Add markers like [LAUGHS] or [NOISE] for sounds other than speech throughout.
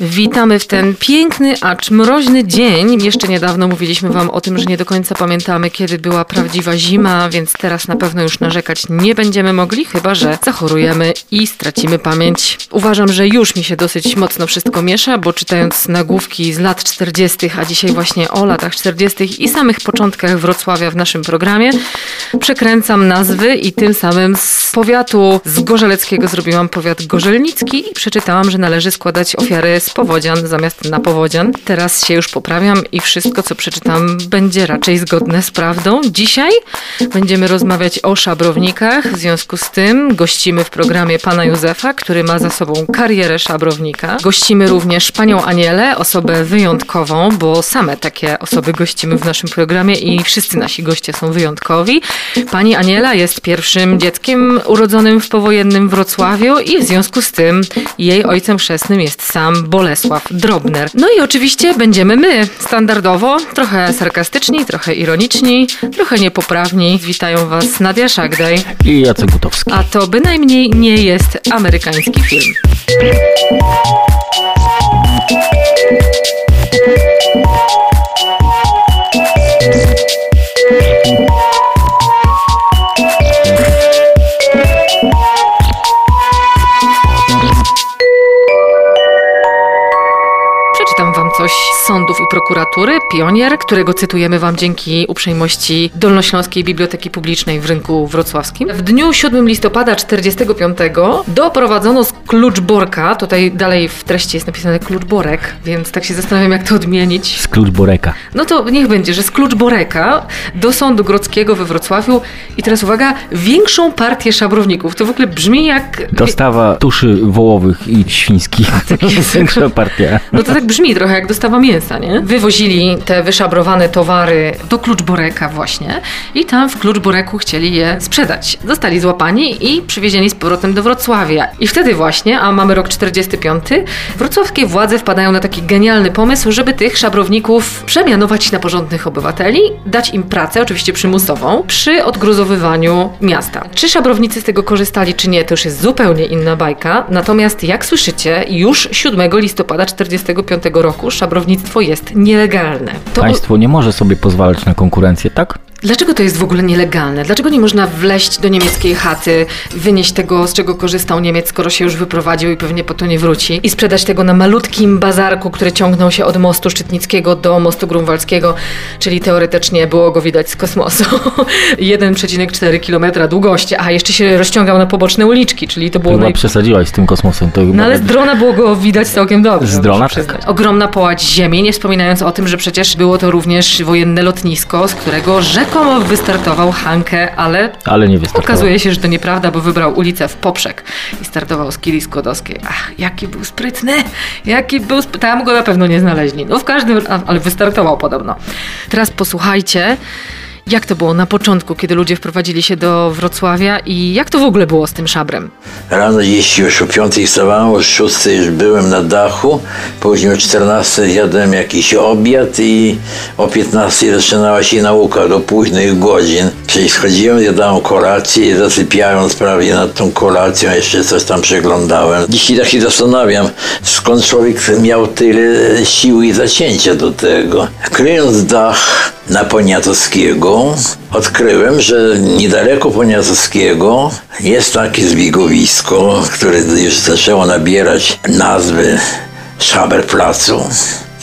Witamy w ten piękny, acz mroźny dzień. Jeszcze niedawno mówiliśmy Wam o tym, że nie do końca pamiętamy, kiedy była prawdziwa zima, więc teraz na pewno już narzekać nie będziemy mogli, chyba że zachorujemy i stracimy pamięć. Uważam, że już mi się dosyć mocno wszystko miesza, bo czytając nagłówki z lat 40., a dzisiaj właśnie o latach 40. i samych początkach Wrocławia w naszym programie, przekręcam nazwy i tym samym z powiatu z Gorzeleckiego zrobiłam powiat gorzelnicki i przeczytałam, że należy składać ofiary z powodzian zamiast na powodzian. Teraz się już poprawiam i wszystko, co przeczytam, będzie raczej zgodne z prawdą. Dzisiaj będziemy rozmawiać o szabrownikach. W związku z tym gościmy w programie pana Józefa, który ma za sobą karierę szabrownika. Gościmy również panią Anielę, osobę wyjątkową, bo same takie osoby gościmy w naszym programie i wszyscy nasi goście są wyjątkowi. Pani Aniela jest pierwszym dzieckiem urodzonym w powojennym Wrocławiu i w związku z tym jej ojcem chrzestnym jest sam Bolesław Drobner. No i oczywiście będziemy my, standardowo, trochę sarkastyczni, trochę ironiczni, trochę niepoprawni. Witają Was Nadia Szagdaj i Jacek Gutowski. A to bynajmniej nie jest amerykański film. Sądów i prokuratury, pionier, którego cytujemy Wam dzięki uprzejmości Dolnośląskiej Biblioteki Publicznej w rynku wrocławskim. W dniu 7 listopada 45 doprowadzono z Kluczborka, tutaj dalej w treści jest napisane Kluczborek, więc tak się zastanawiam, jak to odmienić. Z Kluczboreka. No to niech będzie, że z Kluczboreka do Sądu Grodzkiego we Wrocławiu i teraz uwaga, większą partię szabrowników. To w ogóle brzmi jak... Dostawa tuszy wołowych i świńskich. Tak jest. Większa partia. No to tak brzmi trochę jak dostawa mięsa, nie? Wywozili te wyszabrowane towary do Kluczboreka właśnie i tam w Kluczboreku chcieli je sprzedać. Zostali złapani i przywiezieni z powrotem do Wrocławia. I wtedy właśnie, a mamy rok 45, wrocławskie władze wpadają na taki genialny pomysł, żeby tych szabrowników przemianować na porządnych obywateli, dać im pracę, oczywiście przymusową, przy odgruzowywaniu miasta. Czy szabrownicy z tego korzystali, czy nie, to już jest zupełnie inna bajka. Natomiast jak słyszycie, już 7 listopada 45 roku szabrownictwo jest nielegalne. To... Państwo nie może sobie pozwalać na konkurencję, tak? Dlaczego to jest w ogóle nielegalne? Dlaczego nie można wleść do niemieckiej chaty, wynieść tego, z czego korzystał Niemiec, skoro się już wyprowadził i pewnie po to nie wróci, i sprzedać tego na malutkim bazarku, który ciągnął się od mostu Szczytnickiego do mostu Grunwaldzkiego, czyli teoretycznie było go widać z kosmosu. [LAUGHS] 1,4 km długości, a jeszcze się rozciągał na poboczne uliczki, czyli to było... Chyba naj... przesadziłaś z tym kosmosem. To no ale z drona było go widać całkiem dobrze. Z drona tak. Ogromna połać ziemi, nie wspominając o tym, że przecież było to również wojenne lotnisko, z którego rzeko rzekomo wystartował Hankę, ale, ale nie wystartował. okazuje się, że to nieprawda, bo wybrał ulicę w poprzek i startował z Kili Skłodowskiej. Ach, jaki był sprytny, jaki był sprytny. Tam go na pewno nie znaleźli. No w każdym, ale wystartował podobno. Teraz posłuchajcie. Jak to było na początku, kiedy ludzie wprowadzili się do Wrocławia i jak to w ogóle było z tym szabrem? Rano jeśli już o 5 wstawałem, o 6 już byłem na dachu, później o 14 jadłem jakiś obiad i o 15 zaczynała się nauka do późnych godzin. Czyli schodziłem, jadałem kolację i zasypiając prawie nad tą kolacją jeszcze coś tam przeglądałem. Dzisiaj tak się zastanawiam, skąd człowiek miał tyle siły i zacięcia do tego. Kryjąc dach na Poniatowskiego, odkryłem, że niedaleko Poniatowskiego jest takie zbiegowisko, które już zaczęło nabierać nazwy Szaberplacu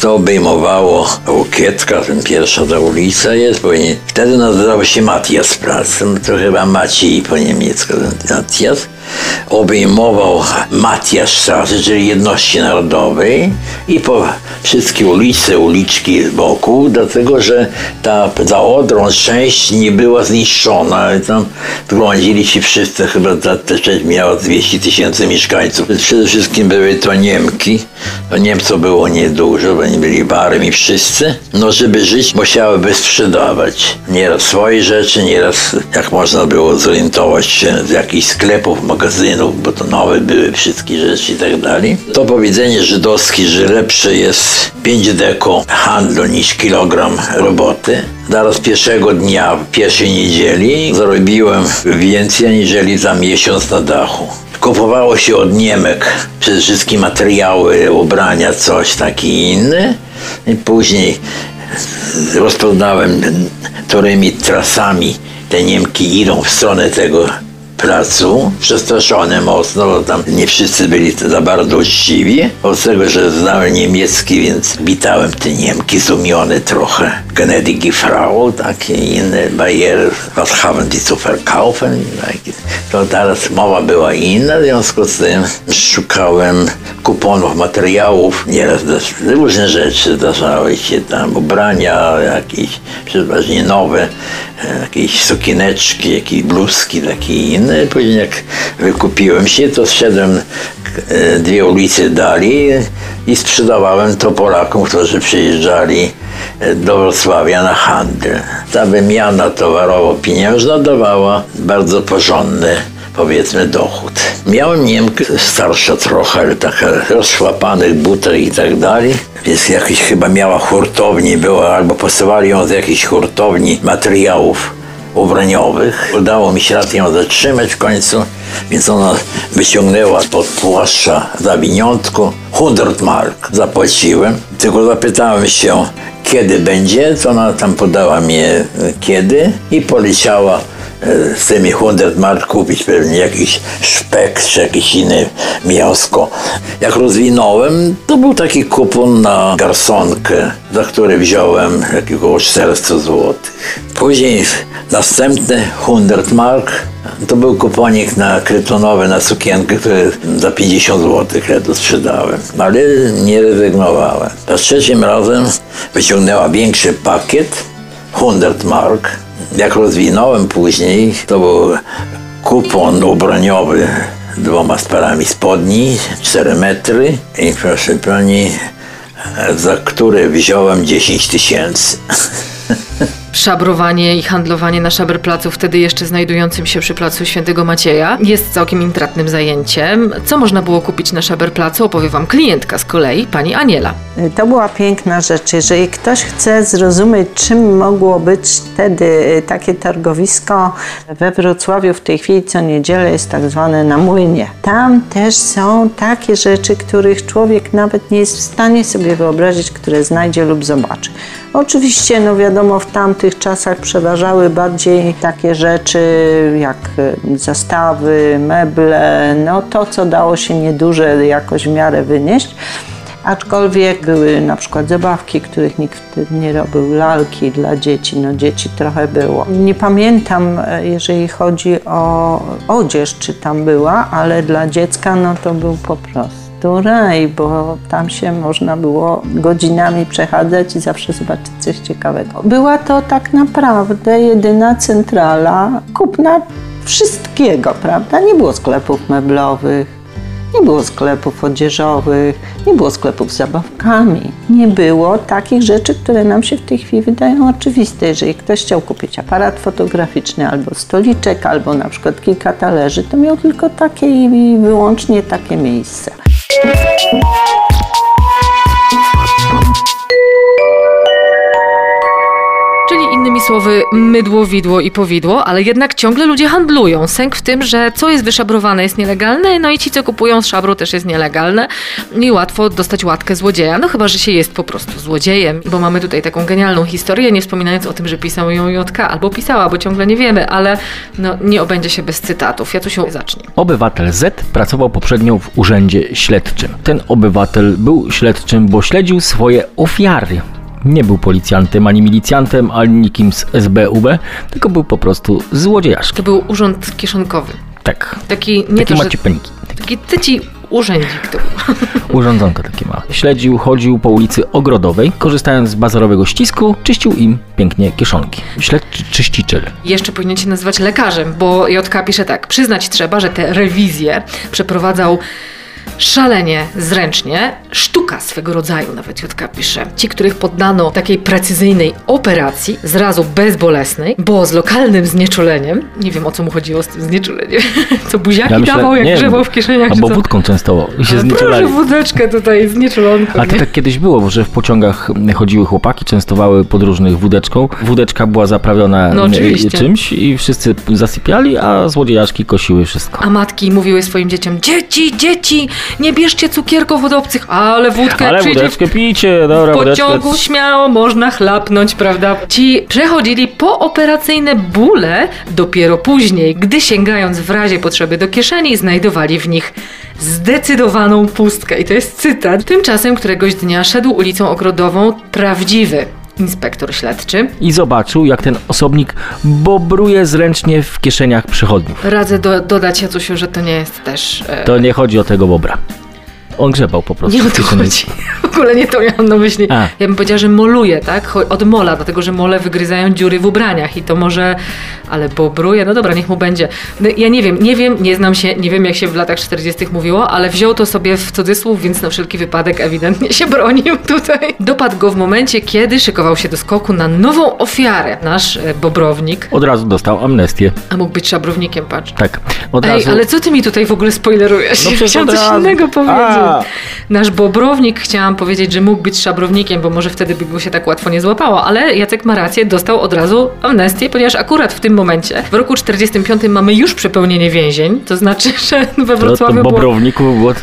to obejmowało Łukietka, pierwsza ta ulica jest, bo wtedy nazywało się Matias Plac, to chyba Maciej po niemiecku, Matias obejmował Matiasstraße, czyli jedności narodowej i po wszystkie ulice, uliczki wokół, dlatego że ta za Odrą część nie była zniszczona. Tam zgromadzili się wszyscy, chyba ta, ta część miała 200 tysięcy mieszkańców. Przede wszystkim były to Niemki. To Niemców było niedużo, bo nie byli barem i wszyscy. No, żeby żyć, musiałyby sprzedawać. Nieraz swoje rzeczy, nieraz jak można było zorientować się z jakichś sklepów, magazynów, bo to nowe były wszystkie rzeczy i tak dalej. To powiedzenie żydowskie, że lepsze jest 5 deko handlu niż kilogram roboty. Zaraz pierwszego dnia, pierwszej niedzieli zarobiłem więcej aniżeli za miesiąc na dachu kupowało się od Niemek przede wszystkim materiały, ubrania, coś taki inny. I później rozpoznałem, którymi trasami te Niemki idą w stronę tego placu, przestraszony mocno, bo tam nie wszyscy byli za bardzo uczciwi. Od tego, że znałem niemiecki, więc witałem te Niemki zdumione trochä. Gnädige Frau, takie inne bariery. Was haben die zu verkaufen? To teraz mowa była inna, w związku z tym szukałem kuponów, materiałów. Nieraz różne rzeczy zdarzały się tam, ubrania jakieś, przeważnie nowe, jakieś sukieneczki, jakieś bluzki, takie inne. Później jak wykupiłem się, to zszedłem e, dwie ulice dalej i sprzedawałem to Polakom, którzy przyjeżdżali e, do Wrocławia na handel. Ta wymiana towarowo-pieniężna dawała bardzo porządny powiedzmy dochód. Miałem Niemkę starsza trochę, ale taka rozszłapanych i tak dalej, więc jakiś chyba miała hurtowni, była albo posyłali ją z jakiejś hurtowni materiałów ubraniowych. Udało mi się ją zatrzymać w końcu, więc ona wyciągnęła pod płaszcza zawiniątku 100 mark. Zapłaciłem, tylko zapytałem się, kiedy będzie, to ona tam podała mi kiedy i poleciała z tymi 100 mark kupić pewnie jakiś szpek czy jakieś inne mięsko. Jak rozwinąłem, to był taki kupon na garsonkę, za który wziąłem około 400 zł. Później następny 100 mark to był kuponik na kryptonowy, na sukienkę, który za 50 zł to sprzedałem. Ale nie rezygnowałem. Za trzecim razem wyciągnęła większy pakiet, 100 mark. Jak rozwinąłem później, to był kupon ubraniowy dwoma sparami spodni, 4 metry i proszę pani, za które wziąłem 10 tysięcy. [LAUGHS] szabrowanie i handlowanie na szaberplacu, wtedy jeszcze znajdującym się przy placu Świętego Macieja, jest całkiem intratnym zajęciem. Co można było kupić na szaberplacu, opowie Wam klientka z kolei, pani Aniela. To była piękna rzecz. Jeżeli ktoś chce zrozumieć, czym mogło być wtedy takie targowisko we Wrocławiu w tej chwili co niedzielę jest tak zwane na młynie. Tam też są takie rzeczy, których człowiek nawet nie jest w stanie sobie wyobrazić, które znajdzie lub zobaczy. Oczywiście, no wiadomo, w tamtych czasach przeważały bardziej takie rzeczy jak e, zastawy, meble, no to, co dało się nieduże jakoś w miarę wynieść. Aczkolwiek były na przykład zabawki, których nikt nie robił, lalki dla dzieci, no dzieci trochę było. Nie pamiętam, e, jeżeli chodzi o odzież, czy tam była, ale dla dziecka no to był po prostu raj, bo tam się można było godzinami przechadzać i zawsze zobaczyć coś ciekawego. Była to tak naprawdę jedyna centrala kupna wszystkiego, prawda? Nie było sklepów meblowych, nie było sklepów odzieżowych, nie było sklepów z zabawkami. Nie było takich rzeczy, które nam się w tej chwili wydają oczywiste. Jeżeli ktoś chciał kupić aparat fotograficzny albo stoliczek, albo na przykład kilka talerzy, to miał tylko takie i wyłącznie takie miejsce. Czyli słowy, mydło, widło i powidło, ale jednak ciągle ludzie handlują. Sęk w tym, że co jest wyszabrowane jest nielegalne, no i ci, co kupują z szabru też jest nielegalne i łatwo dostać łatkę złodzieja. No chyba, że się jest po prostu złodziejem, bo mamy tutaj taką genialną historię, nie wspominając o tym, że pisał ją Jotka, albo pisała, bo ciągle nie wiemy, ale no, nie obędzie się bez cytatów. Ja tu się zacznie. Obywatel Z pracował poprzednio w urzędzie śledczym. Ten obywatel był śledczym, bo śledził swoje ofiary. Nie był policjantem, ani milicjantem, ani nikim z SBUB, tylko był po prostu złodziejaszkiem. To był urząd kieszonkowy. Tak. Taki, nie Takie to, że, maciepeniki. taki tyci urzędzik to [LAUGHS] takie małe. Śledził, chodził po ulicy Ogrodowej, korzystając z bazarowego ścisku, czyścił im pięknie kieszonki. Śledczy czyściciel. Jeszcze powinien się nazywać lekarzem, bo JK pisze tak. Przyznać trzeba, że te rewizje przeprowadzał szalenie zręcznie, sztuka swego rodzaju, nawet Jutka pisze. Ci, których poddano takiej precyzyjnej operacji, zrazu bezbolesnej, bo z lokalnym znieczuleniem, nie wiem o co mu chodziło z tym znieczuleniem, [LAUGHS] co buziaki Ja myślę- dawał, jak nie, grzebał w kieszeniach, Albo co? wódką często się znieczulali. Proszę wódeczkę tutaj znieczulonką. A to nie? tak kiedyś było, że w pociągach chodziły chłopaki, częstowały podróżnych wódeczką. Wódeczka była zaprawiona No e, czymś i wszyscy zasypiali, a złodziejaszki kosiły wszystko. A matki mówiły swoim dzieciom, dzieci, dzieci, nie bierzcie cukierków od obcych, ale wódkę Ale przyjdzie w wódeczkę pijcie, dobra, W wódeczkę. pociągu śmiało można chlapnąć, prawda? Ci przechodzili pooperacyjne bóle dopiero później, gdy sięgając w razie potrzeby do kieszeni, znajdowali w nich zdecydowaną pustkę. I to jest cytat. Tymczasem któregoś dnia szedł ulicą ogrodową prawdziwy inspektor śledczy. I zobaczył, jak ten osobnik bobruje zręcznie w kieszeniach przychodniów. Radzę do, dodać Jacusiu, że to nie jest też... E, To nie chodzi o tego bobra. On grzebał po prostu. Nie o to chodzi. [LAUGHS] W ogóle nie to miałam na myśli. A. Ja bym powiedziała, że moluje, tak? Od mola, dlatego że mole wygryzają dziury w ubraniach i to może, ale bobruje, no dobra, niech mu będzie. No, ja nie wiem, nie wiem, nie znam się, nie wiem jak się w latach 40. mówiło, ale wziął to sobie w cudzysłów, więc na wszelki wypadek ewidentnie się bronił [LAUGHS] tutaj. Dopadł go w momencie, kiedy szykował się do skoku na nową ofiarę. Nasz e, bobrownik, Od razu dostał amnestię. a mógł być szabrownikiem, patrz. Tak. Od Ej, razu. ale co ty mi tutaj w ogóle spoilerujesz? No Chciałam coś razu. innego powiedzieć. A. Nasz bobrownik, chciałam powiedzieć, że mógł być szabrownikiem, bo może wtedy by go się tak łatwo nie złapało, ale Jacek ma rację, dostał od razu amnestię, ponieważ akurat w tym momencie, w roku 45 mamy już przepełnienie więzień, to znaczy, [LAUGHS] że we No to Wrocławiu było bobrowników było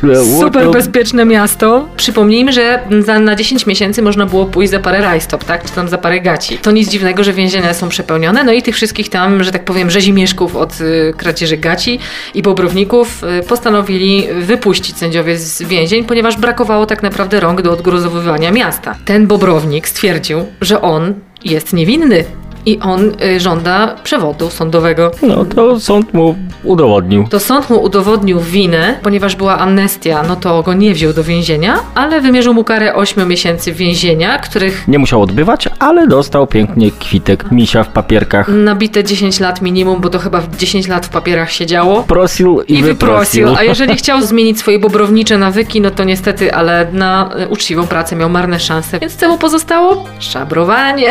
super bezpieczne miasto. Przypomnijmy, że za, na 10 miesięcy można było pójść za parę rajstop, tak? Czy tam za parę gaci. To nic dziwnego, że więzienia są przepełnione. No i tych wszystkich tam, że tak powiem, rzezimieszków od y, kradzieży gaci i bobrowników y, postanowili wypuścić sędziowie z więzień, ponieważ brakowało tak naprawdę rąk do odgruzowywania miasta. Ten bobrownik stwierdził, że on jest niewinny. I on y, żąda przewodu sądowego. No to sąd mu udowodnił. To sąd mu udowodnił winę, ponieważ była amnestia, no to go nie wziął do więzienia, ale wymierzył mu karę 8 miesięcy więzienia, których Nie musiał odbywać, ale dostał pięknie kwitek misia w papierkach. nabite 10 lat minimum, bo to chyba w 10 lat w papierach siedziało. Prosił i, I wyprosił. wyprosił. A jeżeli [LAUGHS] chciał zmienić swoje bobrownicze nawyki, no to niestety, ale na e, uczciwą pracę miał marne szanse. Więc co mu pozostało? Szabrowanie.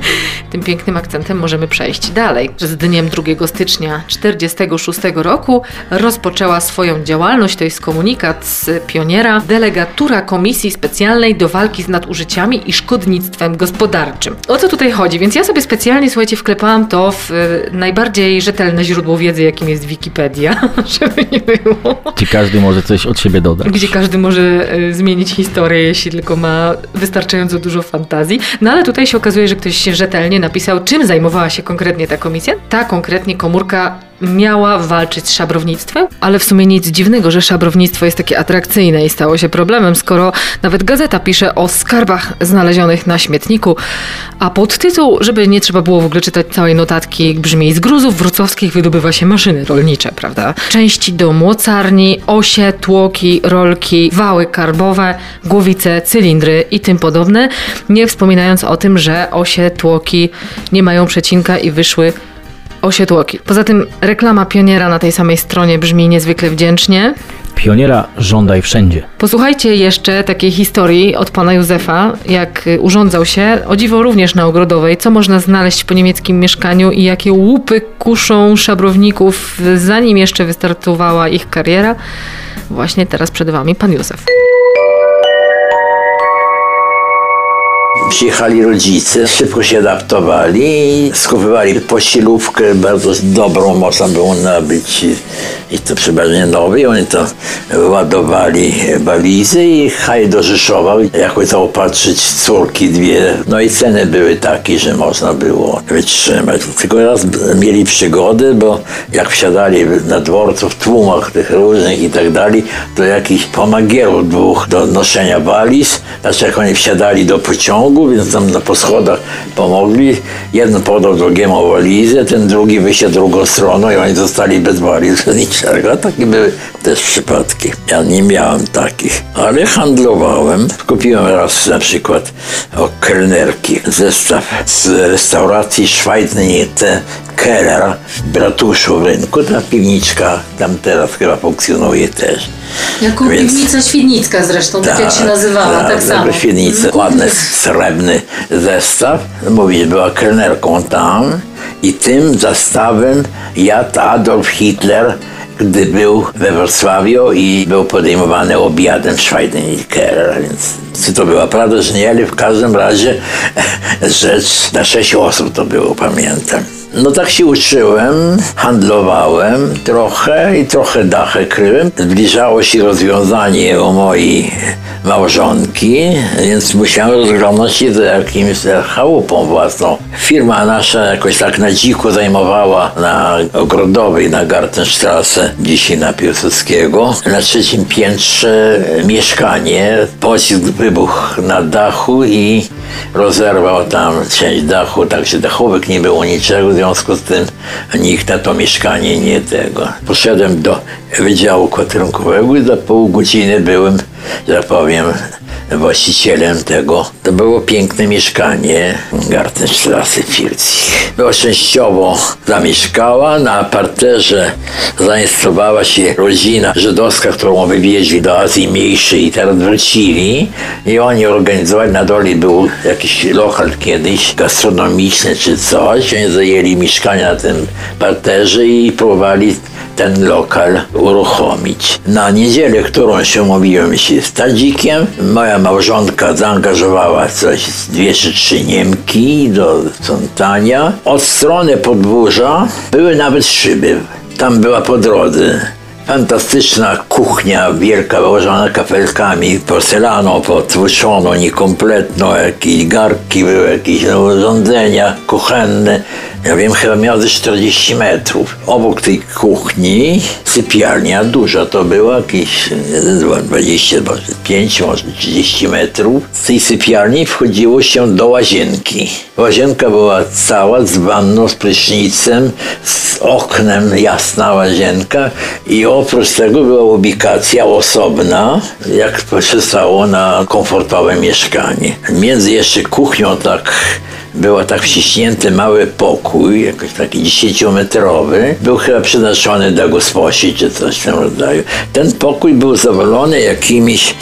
[LAUGHS] Tym pięknym akcentem możemy przejść dalej. Z dniem 2 stycznia 1946 roku rozpoczęła swoją działalność, to jest komunikat z pioniera, delegatura Komisji Specjalnej do walki z nadużyciami i szkodnictwem gospodarczym. O co tutaj chodzi? Więc ja sobie specjalnie, słuchajcie, wklepałam to w e, najbardziej rzetelne źródło wiedzy, jakim jest Wikipedia, [LAUGHS] żeby nie było. Czy każdy może coś od siebie dodać? Gdzie każdy może e, zmienić historię, jeśli tylko ma wystarczająco dużo fantazji. No ale tutaj się okazuje, że ktoś się rzetelnie napisał, czym zajmowała się konkretnie ta komisja. Ta konkretnie komórka miała walczyć z szabrownictwem, ale w sumie nic dziwnego, że szabrownictwo jest takie atrakcyjne i stało się problemem, skoro nawet gazeta pisze o skarbach znalezionych na śmietniku, a podtytuł, żeby nie trzeba było w ogóle czytać całej notatki, brzmi z gruzów wrocławskich wydobywa się maszyny rolnicze, prawda? Części do młocarni, osie, tłoki, rolki, wały karbowe, głowice, cylindry i tym podobne, nie wspominając o tym, że osie, tłoki nie mają przecinka i wyszły osie tłoki. Poza tym reklama pioniera na tej samej stronie brzmi niezwykle wdzięcznie. Pioniera żądaj wszędzie. Posłuchajcie jeszcze takiej historii od pana Józefa, jak urządzał się, o dziwo również na Ogrodowej, co można znaleźć po niemieckim mieszkaniu i jakie łupy kuszą szabrowników, zanim jeszcze wystartowała ich kariera. Właśnie teraz przed wami pan Józef. Przyjechali rodzice, szybko się adaptowali i skupowali pościelówkę bardzo dobrą, można było nabyć i to przeważnie nowe. I oni to ładowali walizy i jechali do Rzeszowa, jakoś zaopatrzyć córki dwie. No i ceny były takie, że można było wytrzymać. Tylko raz mieli przygodę, bo jak wsiadali na dworcu w tłumach tych różnych i tak dalej, to jakiś pomagierów dwóch do noszenia waliz. Znaczy jak oni wsiadali do pociągu, progu, więc tam na poschodach pomogli. Jeden podał drugiemu walizę, ten drugi wysiadł drugą stroną i oni zostali bez walizy, niczego. Takie były też przypadki. Ja nie miałem takich, ale handlowałem. Kupiłem raz na przykład o kelnerki zestaw z restauracji Schweidnite Keller w Bratuszu w rynku. Ta piwniczka tam teraz chyba funkcjonuje też. Jako Więc- piwnica świdnicka zresztą, tak, jak się nazywała, tak, samo. Jako świetnica, ładny, srebrny zestaw. Że była kelnerką tam i tym zestawem jadł Adolf Hitler, gdy był we Wrocławiu i był podejmowany obiadem Schweidenikerer, więc czy to była prawda, że nie, ale w każdym razie [LAUGHS] rzecz na sześć osób to było, pamiętam. No tak się uczyłem, handlowałem trochę i trochę dachę kryłem. Zbliżało się rozwiązanie u mojej małżonki, więc musiałem rozglądać się za jakimś chałupą własną. Firma nasza jakoś tak na dziku zajmowała na Ogrodowej, na Gartenstrasse, dzisiaj na Piłsudskiego. Na trzecim piętrze mieszkanie. Pocisk wybuchł na dachu i rozerwał tam część dachu, także dachówek nie było niczego, związku z tym nikt na to mieszkanie nie tego. Poszedłem do Wydziału Kwaterunkowego i za pół godziny byłem, że powiem, właścicielem tego. To było piękne mieszkanie Gartenstrasse Filzig. Była częściowo zamieszkała, na parterze zainstalowała się rodzina żydowska, którą wywieźli do Azji Mniejszej i teraz wrócili i oni organizowali, na dole był jakiś lokal kiedyś gastronomiczny czy coś, oni zajęli mieszkania na tym parterze i próbowali ten lokal uruchomić. Na niedzielę, którą się umówiłem z Tadzikiem, moja małżonka zaangażowała coś, dwie czy trzy Niemki do sprzątania. Od strony podwórza były nawet szyby. Tam była po drodze fantastyczna kuchnia, wielka, wyłożona kafelkami, porcelaną potłuczoną, niekompletną, jakieś garki były, jakieś urządzenia kuchenne. Ja wiem, chyba miała ze 40 metrów. Obok tej kuchni sypialnia duża to była, jakieś nie, 20, może 5, może 30 metrów. Z tej sypialni wchodziło się do łazienki. Łazienka była cała z wanną, z prysznicem, z oknem, jasna łazienka i oprócz tego była ubikacja osobna, jak przystało na komfortowe mieszkanie. Między jeszcze kuchnią tak było tak wciśnięty mały pokój, jakoś taki dziesięciometrowy. Był chyba przeznaczony dla gosposi czy coś w tym rodzaju. Ten pokój był zawalony jakimiś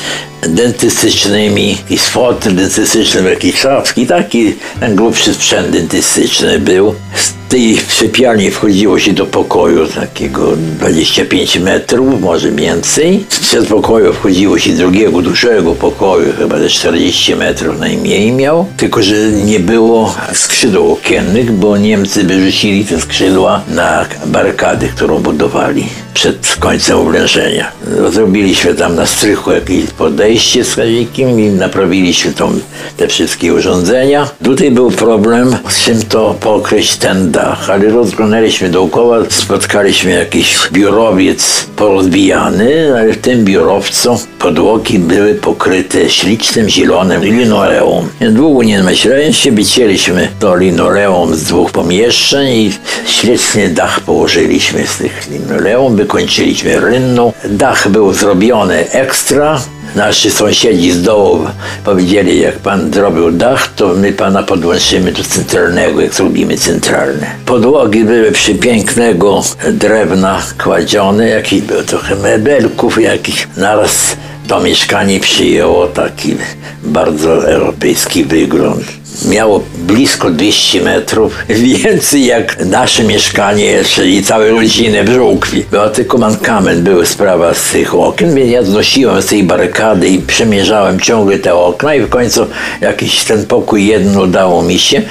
dentystycznymi, i fotel dentystyczny, jakieś szafki, taki ten grubszy sprzęt dentystyczny był. Z tej sypialni wchodziło się do pokoju takiego 25 metrów, może więcej. Z przedpokoju wchodziło się drugiego, dużego pokoju, chyba ze 40 metrów najmniej miał. Tylko, że nie było skrzydeł okiennych, bo Niemcy wyrzucili te skrzydła na barykady, którą budowali przed końcem oblężenia. Zrobiliśmy tam na strychu jakieś podejście z kazikiem i naprawiliśmy tą, te wszystkie urządzenia. Tutaj był problem, z czym to pokryć ten dach, ale rozglądaliśmy dookoła, spotkaliśmy jakiś biurowiec porozbijany, ale w tym biurowcu podłogi były pokryte ślicznym zielonym linoleum. Długo nie myślałem się, wycięliśmy to linoleum z dwóch pomieszczeń i śliczny dach położyliśmy z tych linoleum, wykończyliśmy rynną. Dach był zrobiony ekstra, Nasi sąsiedzi z dołu powiedzieli, jak pan zrobił dach, to my pana podłączymy do centralnego, jak zrobimy centralne. Podłogi były przepięknego drewna kładzione, jakieś było trochę mebelków, jakich naraz to mieszkanie przyjęło taki bardzo europejski wygląd. Miało blisko 200 metrów, [LAUGHS] więcej jak nasze mieszkanie, czyli całe rodziny w Żółkwi. Była tylko mankament, były sprawa z tych okien, więc ja znosiłem z tej barykady i przemierzałem ciągle te okna i w końcu jakiś ten pokój jeden udało mi się.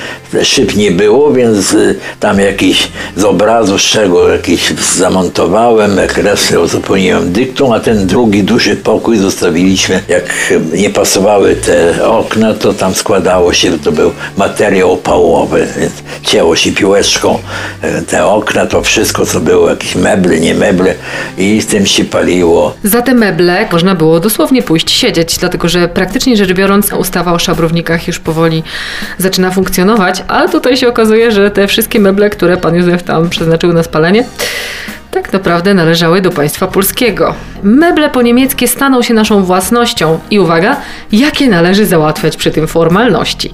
Szyb nie było, więc y, tam jakiś z obrazu, z czego jakiś zamontowałem, kreslę uzupełniłem dyktą, a ten drugi duży pokój zostawiliśmy, jak nie pasowały te okna, to tam składało się, to był materiał opałowy, więc cięło się piłeczką e, te okna, to wszystko, co było, jakieś meble, nie meble i z tym się paliło. Za te meble można było dosłownie pójść siedzieć, dlatego że praktycznie rzecz biorąc ustawa o szabrownikach już powoli zaczyna funkcjonować, ale tutaj się okazuje, że te wszystkie meble, które pan Józef tam przeznaczył na spalenie, tak naprawdę należały do państwa polskiego. Meble po niemieckie staną się naszą własnością i uwaga, jakie należy załatwiać przy tym formalności.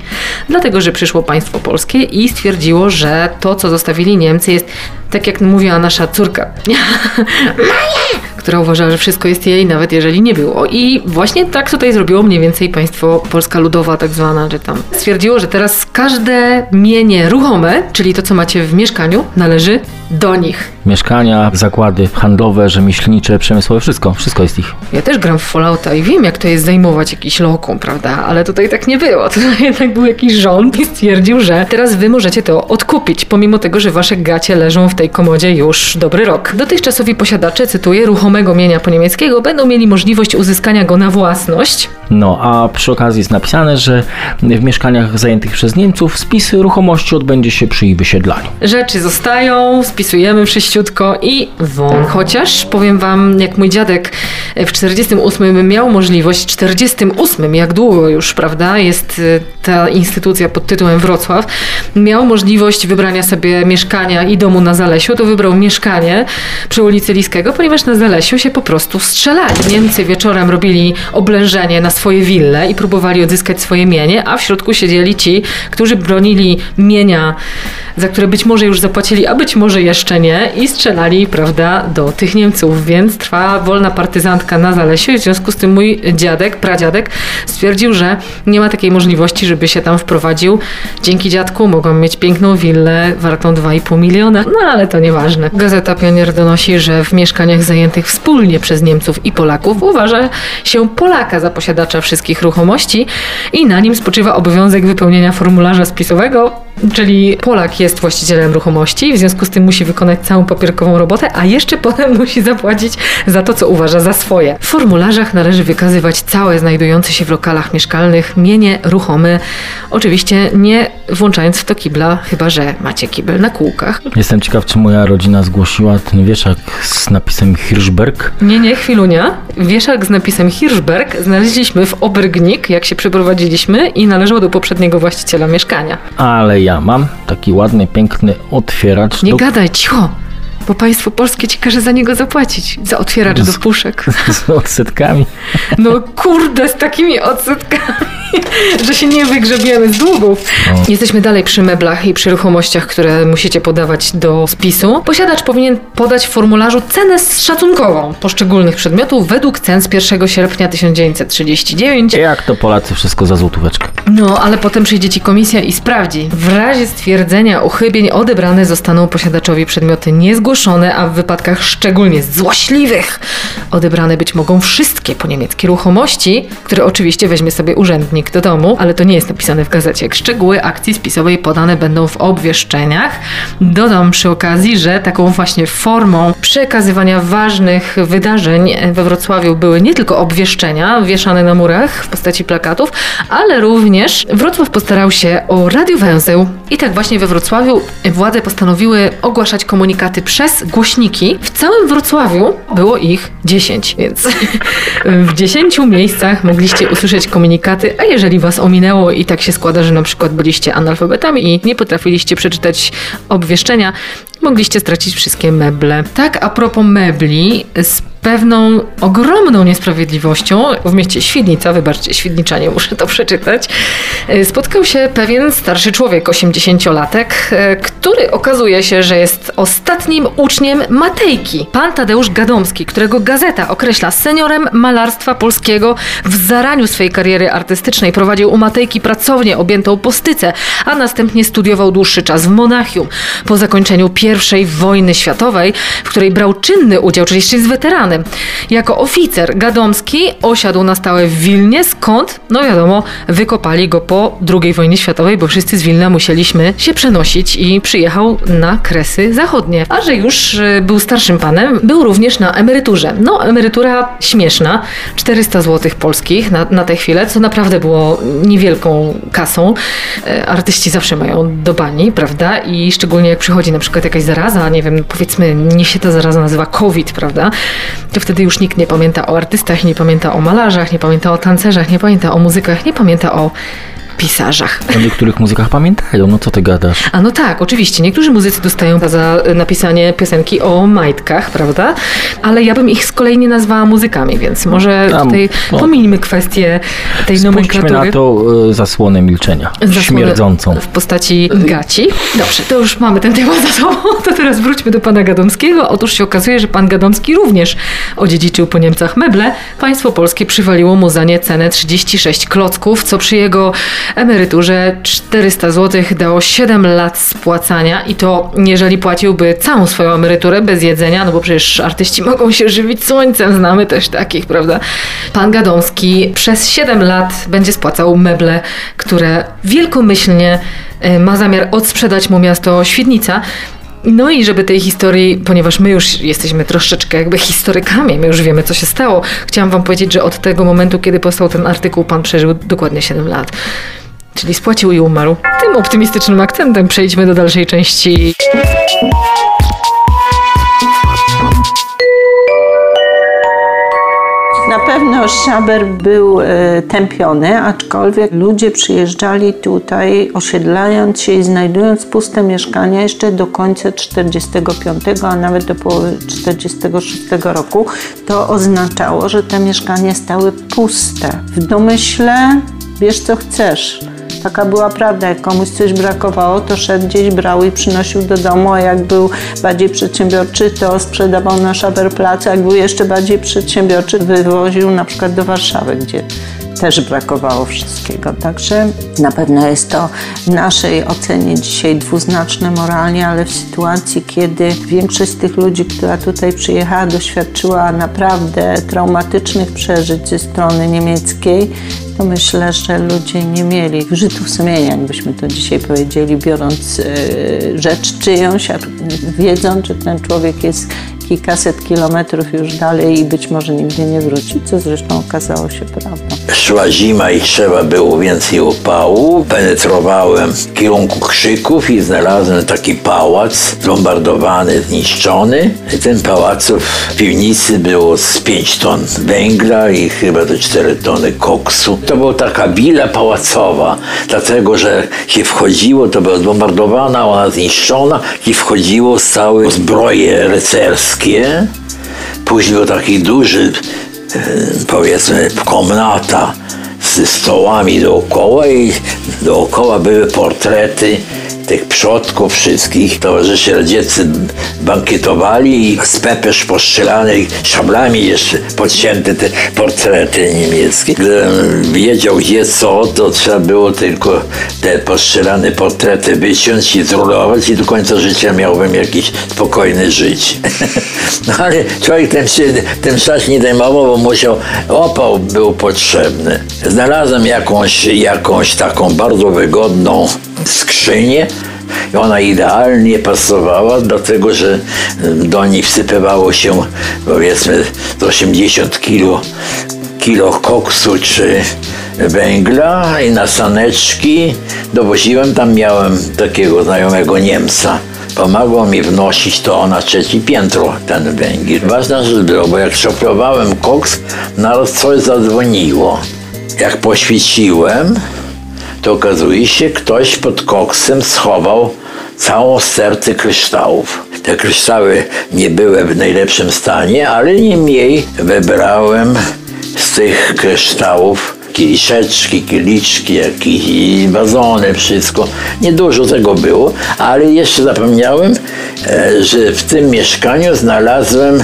Dlatego, że przyszło państwo polskie i stwierdziło, że to, co zostawili Niemcy jest, tak jak mówiła nasza córka, [LAUGHS] która uważała, że wszystko jest jej, nawet jeżeli nie było. I właśnie tak tutaj zrobiło mniej więcej państwo Polska Ludowa, tak zwana, że tam stwierdziło, że teraz każde mienie ruchome, czyli to, co macie w mieszkaniu, należy do nich. Mieszkania, zakłady handlowe, rzemieślnicze, przemysłowe, wszystko, wszystko jest ich. Ja też gram w Fallouta i wiem, jak to jest zajmować jakiś lokum, prawda? Ale tutaj tak nie było. [LAUGHS] Tutaj jednak był jakiś rząd i stwierdził, że teraz wy możecie to odkupić, pomimo tego, że wasze gacie leżą w tej komodzie już dobry rok. Dotychczasowi posiadacze, cytuję, ruchomego mienia po niemieckiego będą mieli możliwość uzyskania go na własność. No, a przy okazji jest napisane, że w mieszkaniach zajętych przez Niemców spis ruchomości odbędzie się przy ich wysiedlaniu. Rzeczy zostają, spisujemy wszyściutko i won. Chociaż powiem wam, jak mój dziadek w 48 miał możliwość, 48, jak długo już, prawda, jest y, ta instytucja pod tytułem Wrocław, miał możliwość wybrania sobie mieszkania i domu na Zalesiu, to wybrał mieszkanie przy ulicy Liskiego, ponieważ na Zalesiu się po prostu strzelali. Niemcy wieczorem robili oblężenie na swoje wille i próbowali odzyskać swoje mienie, a w środku siedzieli ci, którzy bronili mienia, za które być może już zapłacili, a być może jeszcze nie i strzelali, prawda, do tych Niemców, więc trwa wolna partyzantka na Zalesiu i w związku z tym mój dziadek, pradziadek stwierdził, że nie ma takiej możliwości, żeby się tam wprowadził. Dzięki dziadku mogą mieć piękną willę wartą 2,5 miliona, no ale to nieważne. Gazeta Pionier donosi, że w mieszkaniach zajętych wspólnie przez Niemców i Polaków uważa się Polaka za posiadacza wszystkich ruchomości i na nim spoczywa obowiązek wypełnienia formularza spisowego, czyli Polak jest właścicielem ruchomości, w związku z tym musi wykonać całą papierkową robotę, a jeszcze potem [LAUGHS] musi zapłacić za to, co uważa za swoje. W formularzach należy wykazywać całe znajdujące się w lokalach mieszkalnych mienie ruchome, oczywiście nie włączając w to kibla, chyba że macie kibel na kółkach. Jestem ciekaw, czy moja rodzina zgłosiła ten wieszak z napisem Hirschberg. Nie, nie, chwilunia. Wieszak z napisem Hirschberg znaleźliśmy w Obergnik, jak się przeprowadziliśmy i należał do poprzedniego właściciela mieszkania. Ale ja mam taki ładny, piękny otwieracz. Nie do... gadaj, cicho! Bo państwo polskie ci każe za niego zapłacić. Za otwieracz do puszek. [LAUGHS] z odsetkami. No kurde, z takimi odsetkami, [LAUGHS] że się nie wygrzebiemy z długów. O. Jesteśmy dalej przy meblach i przy ruchomościach, które musicie podawać do spisu. Posiadacz powinien podać w formularzu cenę szacunkową poszczególnych przedmiotów według cen z 1 sierpnia 1939. Jak to Polacy wszystko za złotóweczkę. No, ale potem przyjdzie ci komisja i sprawdzi. W razie stwierdzenia uchybień odebrane zostaną posiadaczowi przedmioty niezgłoszone, a w wypadkach szczególnie złośliwych odebrane być mogą wszystkie po niemieckie ruchomości, które oczywiście weźmie sobie urzędnik do domu, ale to nie jest napisane w gazecie. Szczegóły akcji spisowej podane będą w obwieszczeniach. Dodam przy okazji, że taką właśnie formą przekazywania ważnych wydarzeń we Wrocławiu były nie tylko obwieszczenia wieszane na murach w postaci plakatów, ale również Wrocław postarał się o radiowęzeł. I tak właśnie we Wrocławiu władze postanowiły ogłaszać komunikaty przez głośniki. W całym Wrocławiu było ich 10, więc [LAUGHS] w 10 miejscach mogliście usłyszeć komunikaty, a jeżeli was ominęło i tak się składa, że na przykład byliście analfabetami i nie potrafiliście przeczytać obwieszczenia, mogliście stracić wszystkie meble. Tak, a propos mebli, z pewną ogromną niesprawiedliwością w mieście Świdnica, wybaczcie, Świdniczanie, muszę to przeczytać, e, spotkał się pewien starszy człowiek, 80-latek, e, który okazuje się, że jest ostatnim uczniem Matejki. Pan Tadeusz Gadomski, którego gazeta określa seniorem malarstwa polskiego w zaraniu swojej kariery artystycznej, prowadził u Matejki pracownię objętą postyce, a następnie studiował dłuższy czas w Monachium. Po zakończeniu I wojny światowej, w której brał czynny udział, czyli jest weteranów, Jako oficer Gadomski osiadł na stałe w Wilnie, skąd, no wiadomo, wykopali go po II wojnie światowej, bo wszyscy z Wilna musieliśmy się przenosić i przyjechał na Kresy Zachodnie. A że już y, był starszym panem, był również na emeryturze. No, emerytura śmieszna, 400 zł polskich na, na tę chwilę, co naprawdę było niewielką kasą. E, Artyści zawsze mają do bani, prawda? I szczególnie jak przychodzi na przykład jakaś zaraza, nie wiem, powiedzmy, niech się ta zaraza nazywa COVID, prawda? To wtedy już nikt nie pamięta o artystach, nie pamięta o malarzach, nie pamięta o tancerzach, nie pamięta o muzykach, nie pamięta o pisarzach. O niektórych muzykach pamiętają, no co ty gadasz? A no tak, oczywiście. Niektórzy muzycy dostają za napisanie piosenki o majtkach, prawda? Ale ja bym ich z kolei nie nazwała muzykami, więc może Tam, tutaj no. pomińmy kwestię tej Spójrzmy nomenklatury. na to e, zasłonę milczenia, Zasłonę śmierdzącą. W postaci gaci. Dobrze, to już mamy ten temat za sobą. [LAUGHS] To teraz wróćmy do pana Gadomskiego. Otóż się okazuje, że pan Gadomski również odziedziczył po Niemcach meble. Państwo polskie przywaliło mu za nie cenę 36 klocków, co przy jego emeryturze 400 zł dało 7 lat spłacania i to jeżeli płaciłby całą swoją emeryturę bez jedzenia, no bo przecież artyści [LAUGHS] mogą się żywić słońcem, znamy też takich, prawda? Pan Gadomski przez 7 lat będzie spłacał meble, które wielkomyślnie e, ma zamiar odsprzedać mu miasto Świdnica. No i żeby tej historii, ponieważ my już jesteśmy troszeczkę jakby historykami, my już wiemy, co się stało, chciałam wam powiedzieć, że od tego momentu, kiedy powstał ten artykuł, pan przeżył dokładnie 7 lat. Czyli spłacił i umarł. Tym optymistycznym akcentem przejdźmy do dalszej części. Pewno Szaber był e, tępiony, aczkolwiek ludzie przyjeżdżali tutaj, osiedlając się i znajdując puste mieszkania jeszcze do końca 45, a nawet do połowy 46 roku. To oznaczało, że te mieszkania stały puste. W domyśle bierz co chcesz. Taka była prawda, jak komuś coś brakowało, to szedł gdzieś, brał i przynosił do domu, a jak był bardziej przedsiębiorczy, to sprzedawał na Szaberplacu, jak był jeszcze bardziej przedsiębiorczy, wywoził na przykład do Warszawy, gdzie też brakowało wszystkiego. Także na pewno jest to w naszej ocenie dzisiaj dwuznaczne moralnie, ale w sytuacji, kiedy większość z tych ludzi, która tutaj przyjechała, doświadczyła naprawdę traumatycznych przeżyć ze strony niemieckiej, myślę, że ludzie nie mieli wyrzutów sumienia, jakbyśmy to dzisiaj powiedzieli, biorąc e, rzecz czyjąś, a wiedząc, że ten człowiek jest kilkaset kilometrów już dalej i być może nigdy nie wróci, co zresztą okazało się prawdą. Szła zima i trzeba było więcej upału. Penetrowałem w kierunku krzyków i znalazłem taki pałac zbombardowany, zniszczony. I ten pałacu w piwnicy było z 5 ton węgla i chyba do 4 tony koksu. To była taka willa pałacowa, dlatego że się wchodziło, to była zbombardowana, ona zniszczona i wchodziło całe zbroje rycerskie. Później był taki duży e, powiedzmy komnata ze stołami dookoła i dookoła były portrety tych przodków wszystkich. Towarzysze radzieccy bankietowali i z pepesz postrzelany szablami jeszcze podcięte te portrety niemieckie. Gdybym wiedział gdzie co, to trzeba było tylko te postrzelane portrety wyciąć i zrulować i do końca życia miałbym jakieś spokojne życie. [LAUGHS] no ale człowiek się tym czasie nie zajmował, bo musiał, opał był potrzebny. Znalazłem jakąś, jakąś taką bardzo wygodną skrzynię, ona idealnie pasowała, dlatego że do niej wsypywało się powiedzmy z 80 kilo, kilo koksu czy węgla i na saneczki dowoziłem, tam miałem takiego znajomego Niemca. Pomagał mi wnosić to na trzecie piętro, ten węgiel. Ważna rzecz była, bo jak szoprowałem koks, naraz coś zadzwoniło. Jak poświeciłem, to okazuje się, ktoś pod koksem schował całą serce kryształów. Te kryształy nie były w najlepszym stanie, ale niemniej wybrałem z tych kryształów kieliszeczki, kieliczki, jakieś wazony, wszystko. Niedużo tego było, ale jeszcze zapomniałem, e, że w tym mieszkaniu znalazłem